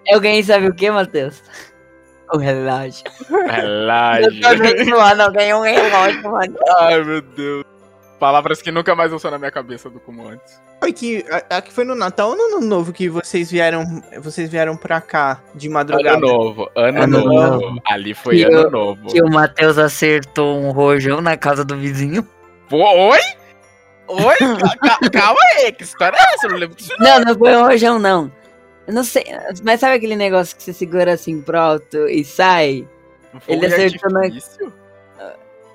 eu ganhei, sabe o que, Matheus? O relógio. Relógio. Eu tô zoando, eu ganhei um relógio, mano. Ai, meu Deus. Palavras que nunca mais vão ser na minha cabeça do como antes. Foi que. a- a que foi no Natal ou no ano novo que vocês vieram. Vocês vieram pra cá de madrugada? Ano novo, ano, Ano novo. novo. Ali foi Que ano eu- novo. Que o Matheus acertou um rojão na casa do vizinho. Pô, oi? Oi? Ca- ca- Calma aí, que história é essa? Eu não lembro disso. Não, não foi um rojão, não. Eu não sei, mas sabe aquele negócio que você segura assim pro alto e sai? não. Fogo Ele de acertou na- artifício?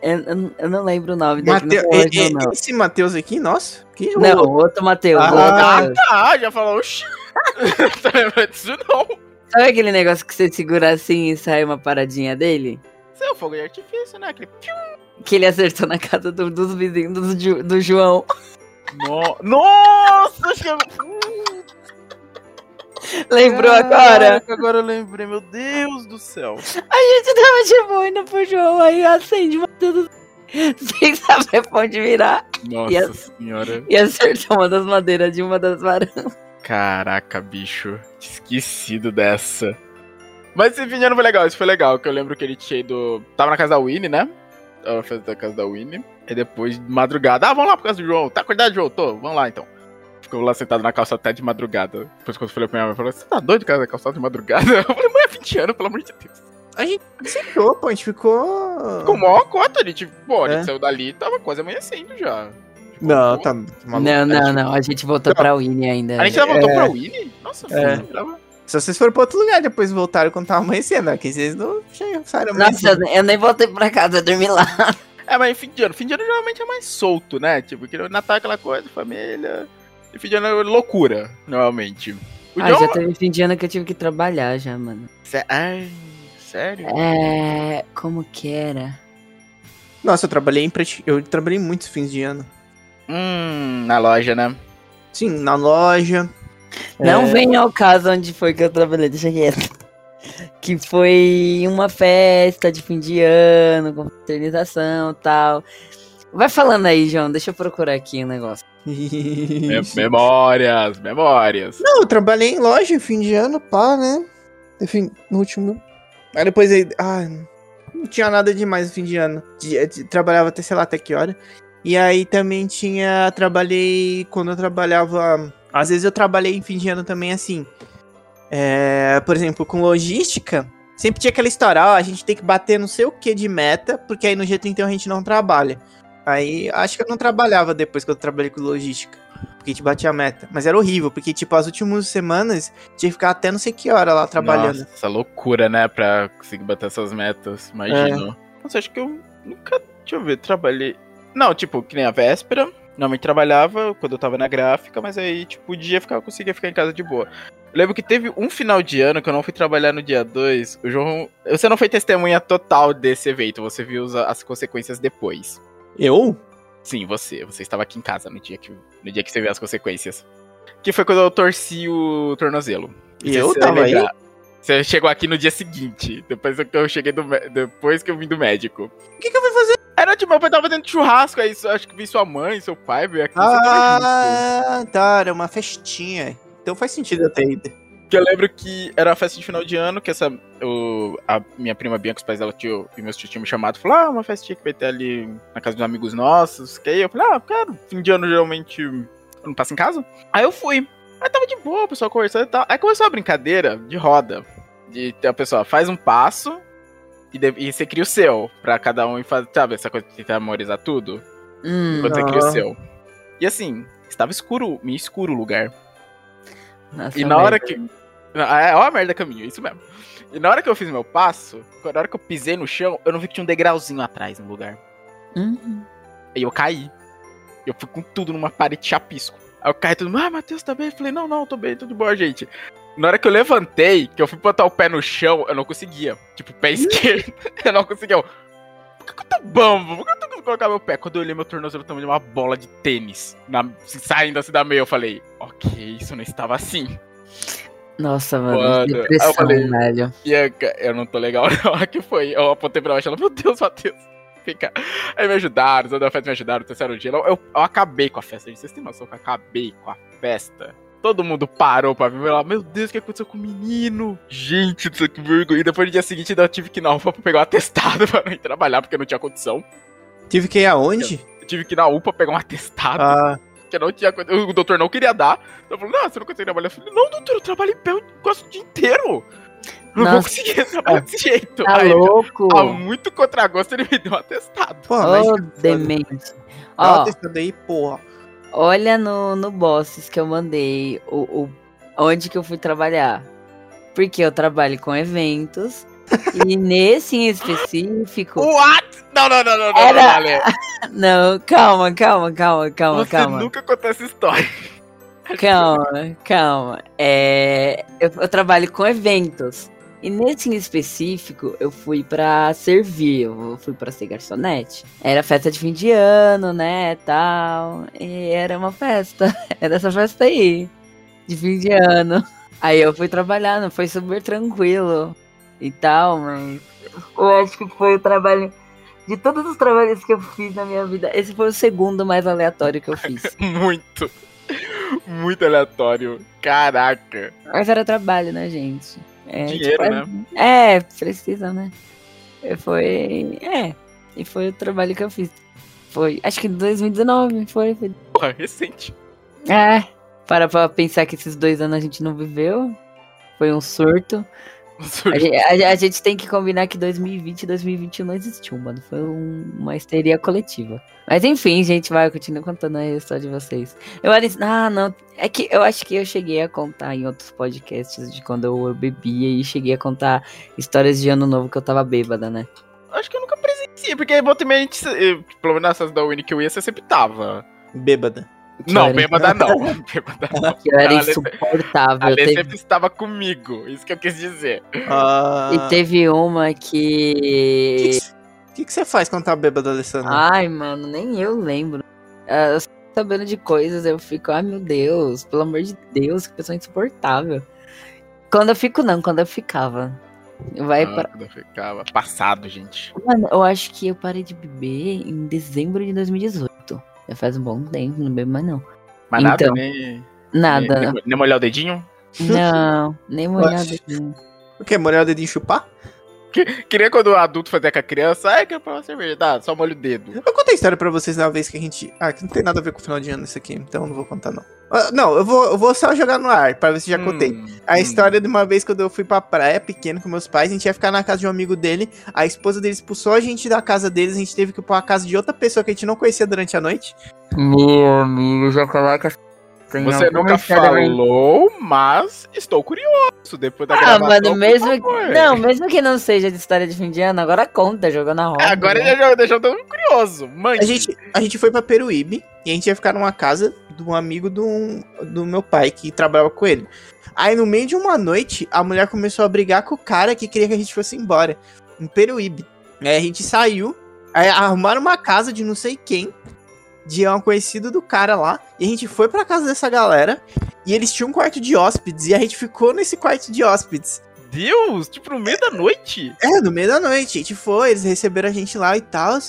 Eu, eu- eu não lembro o nome dele. Mateu- não foi e- não. Esse Matheus aqui, nossa. Que Não, o outro Matheus. Ah, outro Ah, tá, já falou, oxi. Não [LAUGHS] lembro disso não. Sabe aquele negócio que você segura assim e sai uma paradinha dele? Isso é o fogo de artifício, né? Aquele... piu. Que ele acertou na casa do- dos vizinhos do, do João. No... Nossa, chegou... Lembrou agora? Caraca, Agora eu lembrei, meu Deus do céu. A gente tava de boa indo pro João, aí acende uma tudo sem saber pra onde virar. Nossa Yes. senhora. E acertou uma das madeiras de uma das varandas. Caraca, bicho. Esquecido dessa. Mas esse ano foi legal, isso foi legal. Que eu lembro que ele tinha ido. Tava na casa da Winnie, né? Tava na da casa da Winnie. E depois, de madrugada, ah, vamos lá por casa do João. Tá acordado, João? Tô, vamos lá então. Ficou lá sentado na calça até de madrugada. Depois quando eu falei pra minha mãe, falou: Você tá doido, cara, calçado de madrugada? [LAUGHS] Eu falei, mãe, é 20 anos, pelo amor de Deus. A gente sentou, pô, a gente ficou. Ficou mó cota, a gente, pô, a gente É. saiu dali e tava quase amanhecendo já. Ficou, Não, pô. tá maluco. Não, não, não. A gente voltou pra Winnie ainda. A gente já voltou É. pra Winnie? Nossa, É. filho. Só vocês foram pra outro lugar, depois voltaram quando tava amanhecendo, né? Que vocês não saíram Nossa, eu nem voltei pra casa, eu dormi lá. É, mas fim de ano. Fim de ano geralmente é mais solto, né? Tipo, que Natal é aquela coisa, família. E fim de ano é loucura, normalmente. O Ah, John... já teve fim de ano que eu tive que trabalhar já, mano. Ai, sério? É. Como que era? Nossa, eu trabalhei em prati- Eu trabalhei muitos fins de ano. Hum, na loja, né? Sim, na loja. Não É. vem ao caso onde foi que eu trabalhei, deixa quieto. Que foi uma festa de fim de ano, com fraternização e tal. Vai falando aí, João, deixa eu procurar aqui o negócio. [LAUGHS] Me- memórias, memórias. Não, eu trabalhei em loja fim de ano, pá, né? Enfim, no último. Aí depois aí. Ah, não tinha nada demais no fim de ano. De- de- Trabalhava até, sei lá, até que hora. E aí também tinha. Trabalhei. Quando eu trabalhava. Às vezes eu trabalhei em fim de ano também assim. É, por exemplo, com logística. Sempre tinha aquela história, ó, a gente tem que bater não sei o que de meta, porque aí no G31 a gente não trabalha. Aí acho que eu não trabalhava depois que eu trabalhei com logística. Porque a gente batia a meta. Mas era horrível, porque, tipo, as últimas semanas tinha que ficar até não sei que hora lá trabalhando. Nossa, essa loucura, né? Pra conseguir bater essas metas, imagino. Nossa, acho que eu nunca. Deixa eu ver, trabalhei. Não, tipo, que nem a véspera. Normalmente trabalhava quando eu tava na gráfica, mas aí, tipo, o dia ficava, conseguia ficar em casa de boa. Eu lembro que teve um final de ano que eu não fui trabalhar no dia 2. O João. Você não foi testemunha total desse evento, você viu as consequências depois. Eu? Sim, você. Você estava aqui em casa no dia que, no dia que você viu as consequências. Que foi quando eu torci o tornozelo. E eu tava aí? Você chegou aqui no dia seguinte, depois que eu cheguei do, depois que eu vim do médico. O que, que eu fui fazer? Era tipo, meu pai tava fazendo churrasco, aí acho que vi sua mãe, seu pai, veio aqui. Ah, tá, era uma festinha. Então faz sentido eu ter. Que eu lembro que era a festa de final de ano, que essa. O, a minha prima Bianca, os pais dela tio, e meus tios tinham me chamado. Falou, ah, uma festinha que vai ter ali na casa dos amigos nossos. Que aí eu falei, ah, cara, fim de ano geralmente eu não passo em casa. Aí eu fui. Aí tava de boa, o pessoal conversando e tal. Aí começou a brincadeira de roda. De a pessoa faz um passo e, de- e você cria o seu. Pra cada um e faz. Sabe, essa coisa de tentar memorizar tudo? Hum, Quando você cria o seu. E assim, estava escuro, meio escuro o lugar. nossa, E na hora que. É ó a merda caminho, isso mesmo. E na hora que eu fiz meu passo, na hora que eu pisei no chão, eu não vi que tinha um degrauzinho atrás no lugar. Hum, Aí eu caí. Eu fui com tudo numa parede de chapisco. Aí eu caí tudo, ah, Matheus, tá bem? Eu falei, não, não, tô bem, tudo boa, gente. Na hora que eu levantei, que eu fui botar o pé no chão, eu não conseguia. Tipo, pé esquerdo. [LAUGHS] eu não conseguia. Eu, Por que, que eu tô bambo? Por que eu tô conseguindo colocar meu pé? Quando eu olhei meu tornozelo tamanho de uma bola de tênis, na- saindo assim da meia, eu falei, ok, isso não estava assim. Nossa, mano, Mano, que aí eu depressão, falei- velho. Bianca, eu não tô legal [LAUGHS] na hora que foi. Eu apontei pra baixo, ela, meu Deus, Matheus. Fica. Aí me ajudaram, os da festa me ajudaram, terceiro dia. Eu, eu, eu acabei com a festa, gente. Vocês têm noção que eu acabei com a festa? Todo mundo parou pra ver lá, meu Deus, o que aconteceu com o menino? Gente, isso que vergonha. E depois no dia seguinte eu tive que ir na UPA pra pegar um atestado [LAUGHS] pra não ir trabalhar, porque não tinha condição. Tive que ir aonde? Eu tive que ir na UPA pegar um atestado, Ah, porque não tinha O doutor não queria dar. Então falou, não, você não consegue trabalhar. Eu falei, não, doutor, eu trabalho em pé, eu gosto o dia inteiro. Não vou Nossa. conseguir trabalhar desse jeito. Tá Aí, louco? a muito contragosto, ele me deu um atestado. porra, mas. Ô, demente. Ó, testada aí, porra. olha no, no Bosses que eu mandei o, o, onde que eu fui trabalhar. Porque eu trabalho com eventos. E nesse em específico. What? Não, não, não, não, não, Era- não, Ale. [LAUGHS] Não, calma, calma, calma, calma, Você calma. nunca contou essa história. [LAUGHS] Calma, calma. É, eu, eu trabalho com eventos. E nesse em específico, eu fui pra servir, eu fui pra ser garçonete. Era festa de fim de ano, né, tal. E era uma festa, [LAUGHS] era essa festa aí, de fim de ano. Aí eu fui trabalhar, não foi super tranquilo e tal, mas eu acho que foi o trabalho... De todos os trabalhos que eu fiz na minha vida, esse foi o segundo mais aleatório que eu [LAUGHS] fiz. Muito. Muito aleatório. Caraca. Mas era trabalho, né, gente? É, Dinheiro, tipo, É, precisa, né? Foi. É. E foi o trabalho que eu fiz. Foi. Acho que em 2019, foi. foi. Porra, recente. É. Para pra pensar que esses dois anos a gente não viveu. Foi um surto. A gente, a- a gente tem que combinar que 2020 e 2021 não existiu, mano. Foi um- uma histeria coletiva. Mas enfim, gente, vai, eu continuo contando a história de vocês. Eu era. Ah, não. É que eu acho que eu cheguei a contar em outros podcasts de quando eu bebia e cheguei a contar histórias de ano novo que eu tava bêbada, né? Acho que eu nunca presenciei, porque volta e meia a gente. Pelo menos nessas da Winnie que eu ia, você sempre tava. Bêbada. Não, era- [LAUGHS] bêbada não. Bêbada não. Que eu era insuportável. Ale Teve- sempre estava comigo. Isso que eu quis dizer. Ah, E teve uma O que. que, que, que você faz quando tá bêbado, Alessandro? Ai, mano, nem eu lembro. Ah, Eu sabendo de coisas, eu fico, ai meu Deus, pelo amor de Deus, que pessoa insuportável. Quando eu fico, não, quando eu ficava. Vai Ah, pra... quando eu ficava passado, gente. Mano, eu acho que eu parei de beber em dezembro de 2018. Já faz um bom tempo, não bebo mais não. Mas nada, Então. nem. Nada. Nem, nem molhar o dedinho? Não, nem molhado. Oxe. O que? Molhar o dedinho e chupar? Queria quando o adulto fazia com a criança, ai, quero provar cerveja, dá, só molha o dedo. Eu contei a história pra vocês na vez que a gente. Ah, que não tem nada a ver com o final de ano isso aqui, então eu não vou contar, não. Ah, não, eu vou, eu vou só jogar no ar, pra ver se já contei. Hum, A hum. história de uma vez quando eu fui pra praia, pequeno, com meus pais, a gente ia ficar na casa de um amigo dele, a esposa dele expulsou a gente da casa deles, a gente teve que ir pra casa de outra pessoa que a gente não conhecia durante a noite. Meu amigo, já coloca. Tem Você nunca bem- falou, mas estou curioso depois da Ah, gravação. mano, por mesmo que. Não, mesmo que não seja de história de fim de ano, agora conta, jogou na roda. Agora né? ele já deixou tão curioso. Mãe, A gente, a gente foi pra Peruíbe e a gente ia ficar numa casa de um amigo do, do meu pai que trabalhava com ele. Aí no meio de uma noite, a mulher começou a brigar com o cara que queria que a gente fosse embora. Em Peruíbe. Aí a gente saiu, aí arrumaram uma casa de não sei quem, de um conhecido do cara lá, e a gente foi pra casa dessa galera, e eles tinham um quarto de hóspedes, e a gente ficou nesse quarto de hóspedes. Deus! Tipo, no meio da noite? É, no meio da noite. A gente foi, eles receberam a gente lá e tal.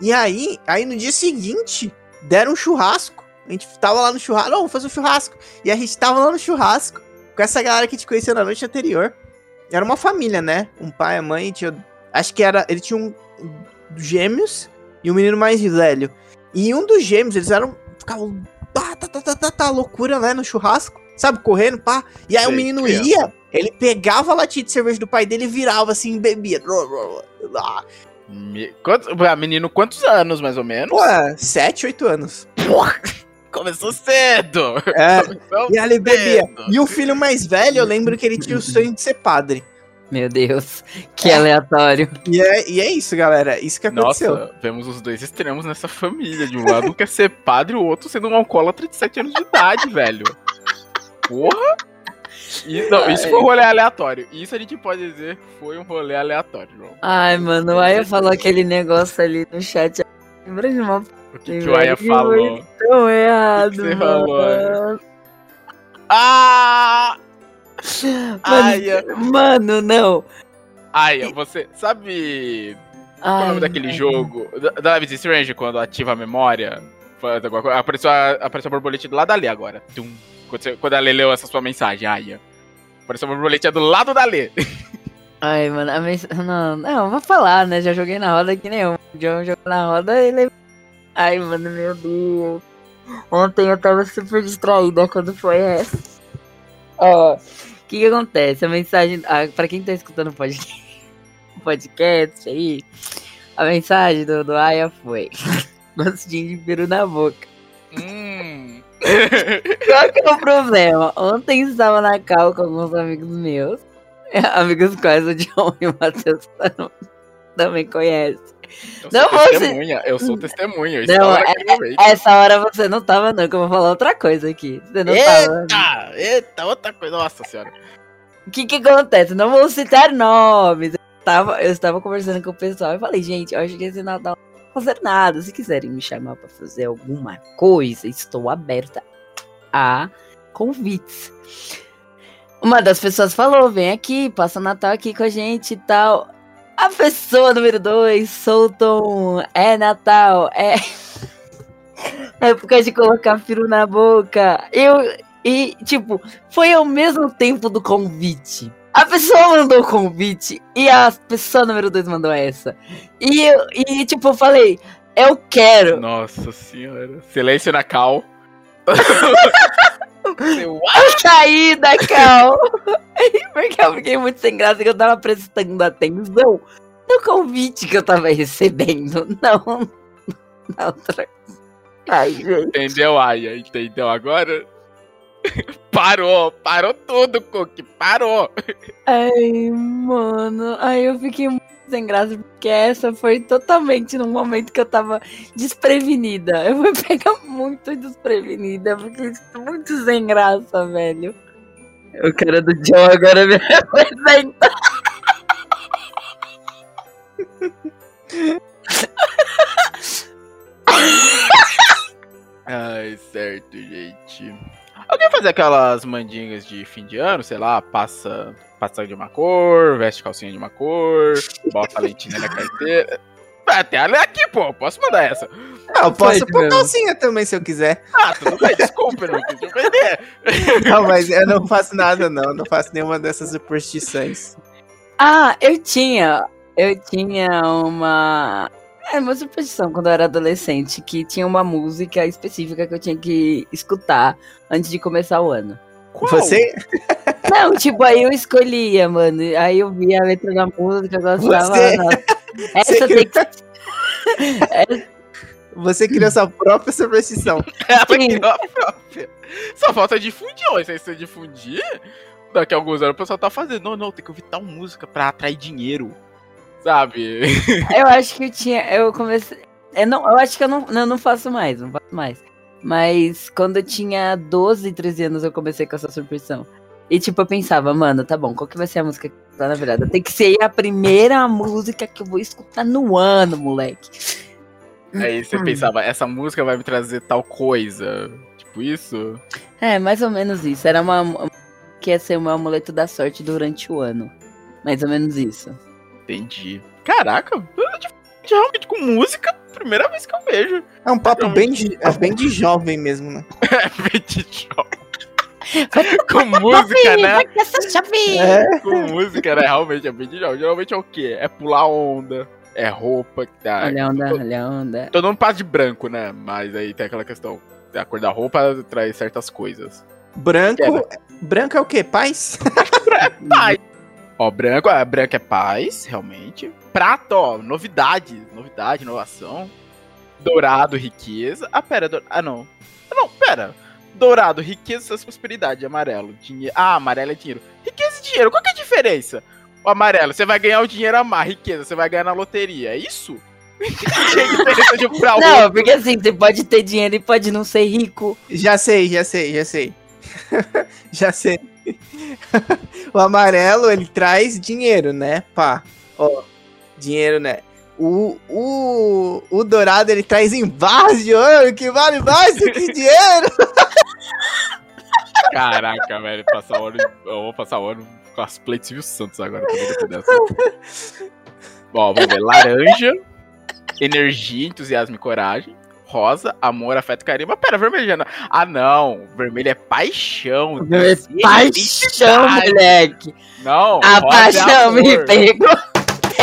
E aí, aí no dia seguinte, deram um churrasco. A gente tava lá no churrasco. Não, vamos fazer um churrasco. E a gente tava lá no churrasco com essa galera que a gente conheceu na noite anterior. Era uma família, né? Um pai, a mãe, tinha. Acho que era. Ele tinha um gêmeos e um menino mais velho. E um dos gêmeos, eles eram. Ficavam. Tá, tá, tá, tá, tá, loucura, né? No churrasco. Sabe, correndo, pá. E aí Sei, o menino criança. ia, ele pegava a latinha de cerveja do pai dele e virava assim e bebia. Ah, menino, quantos anos, mais ou menos? É, 7, 8 anos. [LAUGHS] Começou cedo! É. Começou E ele bebia. E o filho mais velho, eu lembro que ele tinha o sonho de ser padre. Meu Deus, que aleatório. E é, e é isso, galera. Isso que aconteceu. Nossa, vemos os dois extremos nessa família. De um lado quer ser padre, o outro sendo um alcoólatra de 7 anos de idade, velho. Porra! E- não, isso foi um rolê aleatório. Isso a gente pode dizer que foi um rolê aleatório, João. Ai, mano, o Aya falou aquele negócio ali no chat. Lembra de uma O que, que o Aya Que falou? tão errado, você mano. falou, Ah! [LAUGHS] Aya! Mano, não. Aya, você sabe Qual é o nome daquele mano. jogo? Da, Life is Strange, quando ativa a memória? Apareceu a, apareceu a borboleta do lado da Lê agora. Tum. Quando, você, quando a Lê leu essa sua mensagem, Aya. Apareceu a borboleta do lado da Lê. [LAUGHS] Ai, mano, a mens... não, não, vou falar, né? Já joguei na roda que nem eu. John jogou na roda e ele. Ai, mano, meu Deus. Ontem eu tava super distraída quando foi essa. Ó, o que que acontece? A mensagem. Ah, pra quem tá escutando o podcast, [LAUGHS] podcast aí, a mensagem do, do Aya foi: [LAUGHS] gostinho de peru na boca. Hum. Qual que é o problema? Ontem estava na cal com alguns amigos meus. [LAUGHS] Amigos quais o John e o Matheus também conhecem. Eu Não, sou você- testemunha, eu sou testemunha. Não, é-. Essa hora você não tava, não, que eu vou falar outra coisa aqui. Você não tava. Eita, eita, outra coisa. Nossa senhora. O que que acontece? Não vou citar nomes. Eu estava, eu estava conversando com o pessoal e falei, gente, eu acho que esse Natal não vou fazer nada. Se quiserem me chamar pra fazer alguma coisa, estou aberta a convites. Uma das pessoas falou, vem aqui, passa o Natal aqui com a gente e tal. A pessoa número dois soltou um, é Natal, é... [LAUGHS] Época de colocar peru na boca. Eu, e, tipo, foi ao mesmo tempo do convite. A pessoa mandou o convite e a pessoa número dois mandou essa. E eu, e, tipo, eu falei, eu quero. Nossa senhora. Silêncio na cal. [LAUGHS] Seu- Eu saí da cal. [LAUGHS] Porque eu fiquei muito sem graça que eu tava prestando atenção no convite que eu tava recebendo. Não. [LAUGHS] Na outra. Ai, gente. Entendeu, Aya? Entendeu agora? [LAUGHS] Parou, parou tudo, Cook, parou. Ai, mano. Aí eu fiquei muito sem graça, porque essa foi totalmente no momento que eu tava desprevenida. Eu fui pegar muito desprevenida, eu fiquei muito sem graça, velho. O cara do John agora me [LAUGHS] representa. Ai, certo, gente. Alguém fazer aquelas mandingas de fim de ano, sei lá, passa, passa de uma cor, veste calcinha de uma cor, bota a lentinha na carteira. Ah, tem a aqui, pô, posso mandar essa. Ah, eu posso pôr calcinha também se eu quiser. Ah, tudo bem, desculpa, eu não quis ofender. Não, mas eu não faço nada, não. Eu Não faço nenhuma dessas superstições. Ah, eu tinha. Eu tinha uma. É uma superstição quando eu era adolescente, que tinha uma música específica que eu tinha que escutar antes de começar o ano. Qual? Você, Não, tipo, aí eu escolhia, mano. Aí eu via a letra da música, eu gostava. Você- nossa, [LAUGHS] Essa você- tem que. [LAUGHS] você criou sua própria superstição. [LAUGHS] Ela Sim. criou a própria. Só falta difundir, ó. Se você difundir, daqui a alguns anos o pessoal tá fazendo. Não, não, tem que ouvir tal música pra atrair dinheiro. Sabe? Eu acho que eu tinha. Eu comecei. Eu, não, eu acho que eu não, eu não faço mais, não faço mais. Mas quando eu tinha 12, 13 anos, eu comecei com essa superstição. E tipo, eu pensava, mano, tá bom, qual que vai ser a música que tá na virada? Tem que ser a primeira música que eu vou escutar no ano, moleque. Aí você pensava, essa música vai me trazer tal coisa. Tipo isso? É, mais ou menos isso. Era uma. uma- que ia ser o meu amuleto da sorte durante o ano. Mais ou menos isso. Entendi. Caraca, realmente com música, primeira vez que eu vejo. É um papo bem de, é bem de jovem mesmo, né? [LAUGHS] É bem de jovem. com música, né? É. Com música, né? Realmente é bem de jovem. Geralmente é o quê? É pular onda, é roupa que tá. Olha a onda, olha a onda. Todo mundo passa de branco, né? Mas aí tem aquela questão. A cor da roupa traz certas coisas. Branco, Queda. branco é o quê? Paz? [LAUGHS] Paz. Ó, branco, é, branco é paz, realmente. Prata, ó, novidade. Novidade, inovação. Dourado, riqueza. Ah, pera. dou- Ah, não. Ah, não, pera. Dourado, riqueza, prosperidade. Amarelo, dinheiro. Ah, amarelo é dinheiro. Riqueza e dinheiro, qual que é a diferença? O amarelo, você vai ganhar o dinheiro a mais. Riqueza, você vai ganhar na loteria. É isso? [LAUGHS] Não, porque assim, você pode ter dinheiro e pode não ser rico. Já sei, já sei, já sei. [LAUGHS] já sei. [LAUGHS] o amarelo, ele traz dinheiro, né? Pá. Ó, dinheiro, né? O, o, o dourado, ele traz em barras de ouro, que vale mais do que dinheiro. [LAUGHS] Caraca, velho, passar o ano. Eu vou passar o ano com as plates Silvio Santos agora. Bom, vamos ver. Laranja, energia, entusiasmo e coragem. Rosa, amor, afeto carinho. Mas pera, vermelho não. Ah, não. Vermelho é paixão. Paixão, identidade. moleque. Não. A rosa é paixão me pegou.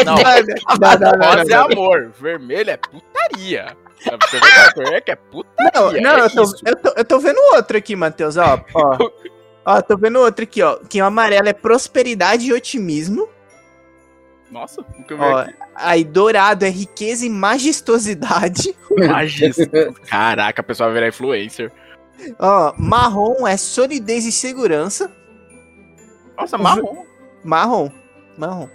Não, rosa é não. amor. Vermelho é putaria. Você vê que é que é putaria. Não, não, é eu, tô, eu, tô, eu tô vendo outro aqui, Matheus, ó. Ó, [LAUGHS] ó tô vendo outro aqui, ó. Que o amarelo é prosperidade e otimismo. Nossa, o que eu vi Ó, aqui. aí dourado é riqueza e majestosidade. [LAUGHS] Magista. Caraca, a pessoa vai virar influencer. Ó, marrom é solidez e segurança. Nossa, marrom. Marrom, marrom.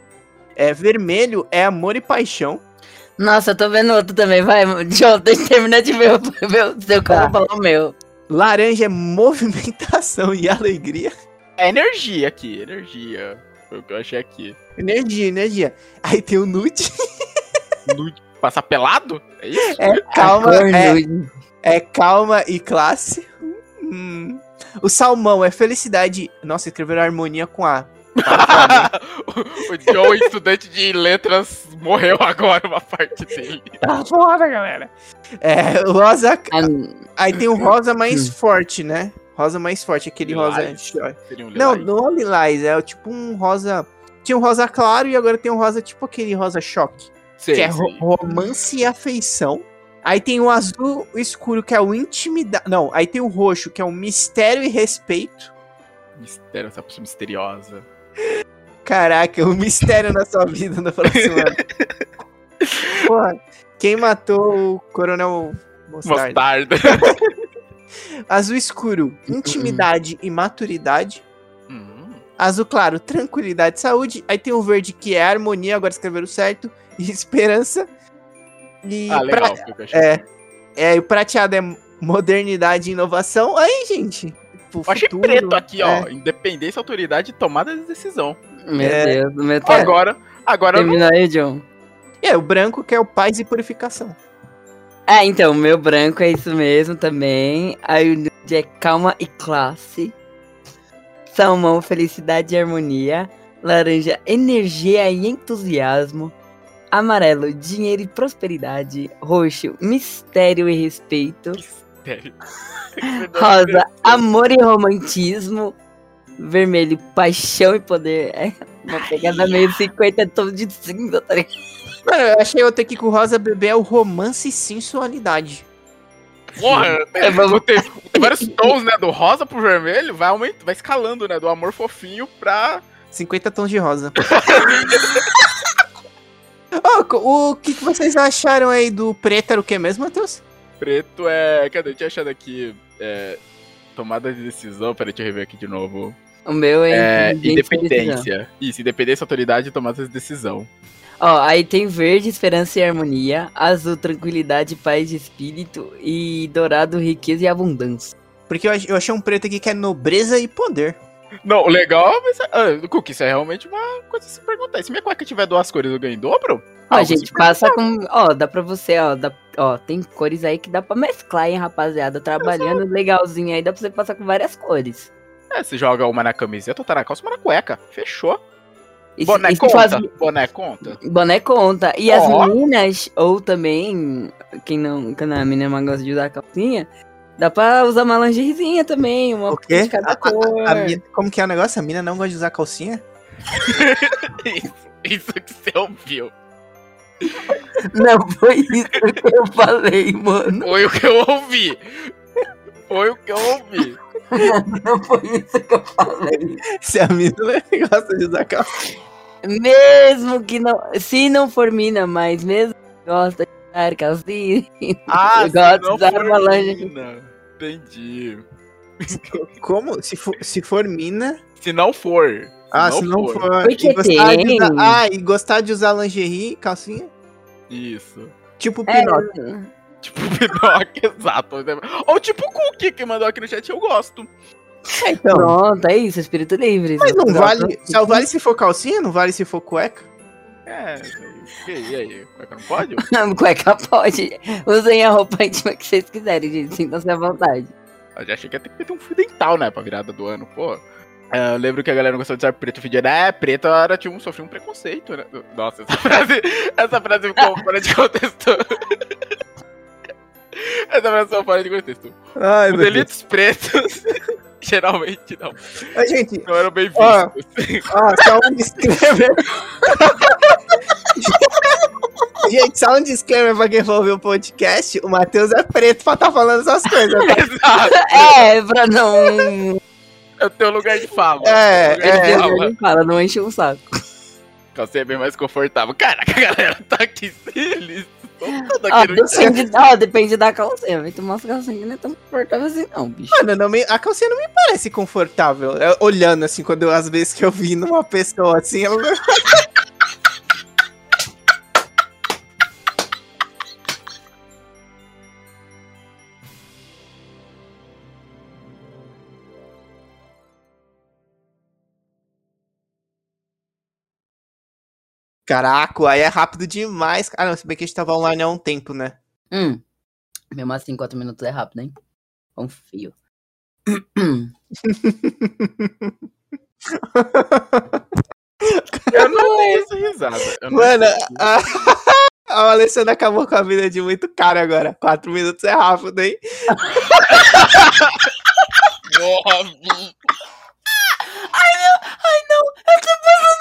É vermelho é amor e paixão. Nossa, eu tô vendo outro também, vai. Eu [LAUGHS] terminar de ver, o- o seu Tá. cara falar o meu. Laranja é [LAUGHS] movimentação e alegria. É energia aqui, energia. Foi o que eu achei aqui. Energia, energia. Aí tem o nude. Nu- Passar pelado? É isso? É calma, é, nude. é calma e classe. Hum. O salmão é felicidade. Nossa, escreveram harmonia com A. [LAUGHS] o Joe, estudante de letras, morreu agora uma parte dele. Tá foda, galera. É, o rosa. Aí tem o rosa mais forte, né? Rosa mais forte, aquele rosa. Lilás? Seria um Não, não é o lilás, é o tipo um rosa. Tinha um rosa claro e agora tem um rosa tipo aquele rosa choque. Sei, que é ro- romance e afeição. Aí tem o azul escuro, que é o intimidade. Não, aí tem o roxo, que é o mistério e respeito. Mistério, essa pessoa misteriosa. Caraca, o mistério na sua vida no próximo ano. [LAUGHS] Porra, quem matou o Coronel Mostarda? Mostarda. [LAUGHS] Azul escuro, intimidade e maturidade. Hum, Azul claro, tranquilidade e saúde. Aí tem o verde, que é harmonia, agora escreveram certo. [LAUGHS] E esperança. E Ah, pra- legal. achei. É. É, e o prateado é modernidade e inovação. Aí, gente. pro Eu achei futuro, preto aqui, ó. é. Independência, autoridade e tomada de decisão. Meu É. Deus. Agora, agora eu não... Termina aí, John. É, o branco que é o paz e purificação. Ah, então, o meu branco é isso mesmo também. Aí o nude é calma e classe. Salmão, felicidade e harmonia. Laranja, energia e entusiasmo. Amarelo, dinheiro e prosperidade. Roxo, mistério e respeito. Mistério. [LAUGHS] Rosa, amor e romantismo. Vermelho, paixão e poder. É uma pegada meio 50 tons de cinza, tá ligado? Mano, eu achei aqui com o rosa bebê é o romance e sensualidade. Porra, É, vamos- tem, tem vários tons, né? Do rosa pro vermelho, vai aumentando, vai escalando, né? Do amor fofinho pra. 50 tons de rosa. [LAUGHS] Co- o que, que vocês acharam aí do preto era o que mesmo, Matheus? Preto é. Cadê? Eu tinha achado aqui. É, tomada de decisão. Peraí, deixa eu rever aqui de novo. O meu é, É, e independência. Isso, independência, autoridade e tomada de decisão. Ó, aí tem verde, esperança e harmonia. Azul, tranquilidade, paz de espírito. E dourado, riqueza e abundância. Porque eu, ach- eu achei um preto aqui que é nobreza e poder. Não, o legal é. Ah, Cook, isso é realmente uma coisa a se perguntar. E se minha cueca tiver duas cores, eu ganho em dobro? Ó, Algo gente, passa com. Ó, dá pra você, ó. Dá, ó, tem cores aí que dá pra mesclar, hein, rapaziada. Trabalhando legalzinho aí, dá pra você passar com várias cores. É, você joga uma na camiseta, outra na calça, uma na cueca. Fechou. E se- Boné se conta? faz- Boné conta? Boné conta. E Ó. as meninas, ou também, quem não, quando a menina mais gosta de usar calcinha, dá pra usar uma lingeriezinha também, uma O quê? de cada A- a- cor. a mina- como que é o negócio? A mina não gosta de usar calcinha? Isso, [LAUGHS] isso que você ouviu. Não foi isso que eu falei, mano. Foi o que eu ouvi. Foi o que eu ouvi. [LAUGHS] Não foi isso que eu falei. Se a mina não [LAUGHS] gosta de usar calcinha. Mesmo que não. Se não for mina, mas mesmo que gosta de usar calcinha. [LAUGHS] Ah, eu gosto de não usar for mina. Entendi. Como? Se for, se for mina. Se não for. ah, se não for. Porque e gostar de tem. usar, ah, e gostar de usar lingerie calcinha? Isso. Tipo o É, Pinóquio. Tipo [LAUGHS] o exato. Ou tipo o Cookie que mandou aqui no chat, eu gosto. É, então. Pronto, é isso, espírito livre. Mas não vale. Só vale se for calcinha? Não vale se for cueca? É, e aí, e que não pode? [LAUGHS] Cueca pode. Usem a roupa íntima que vocês quiserem, gente. Sintam-se à vontade. Eu já achei que ia ter que ter um fio dental, né, pra virada do ano, pô. É, eu lembro que a galera não gostou de usar preto fio de ano. É, preto era, tinha um, sofreu um preconceito, né? Nossa, essa frase, [LAUGHS] essa frase ficou fora de contexto. Essa frase ficou fora de contexto. Ai, Os meu Deus. pretos, [LAUGHS] geralmente não, Ah, gente, não eram bem vistos. ó, só um disclaimer. [LAUGHS] gente, só um disclaimer pra quem for ouvir o podcast. O Matheus é preto pra estar falando essas coisas. tá? [LAUGHS] Exato. É, pra não. É o teu lugar de fala. É, de é. fala. Ele fala, não enche um saco. Calcinha é bem mais confortável. Caraca, a galera tá aqui eles Ó, depende, ó, depende da calcinha. Vai tomar umas calcinhas que não é tão confortável assim, não, bicho. Mano, não me- a calcinha não me parece confortável. Olhando assim, quando eu, às vezes que eu vi numa pessoa assim, ela [LAUGHS] Caraca, aí é rápido demais. Ah, não, se bem que a gente tava online há um tempo, né? Hum. Mesmo assim, quatro minutos é rápido, hein? É Confio. Eu não tenho essa risada. Mano, a... [LAUGHS] a Alessandra acabou com a vida de muito cara agora. Quatro minutos é rápido, hein? Ai, não, ai, não. Eu tô pensando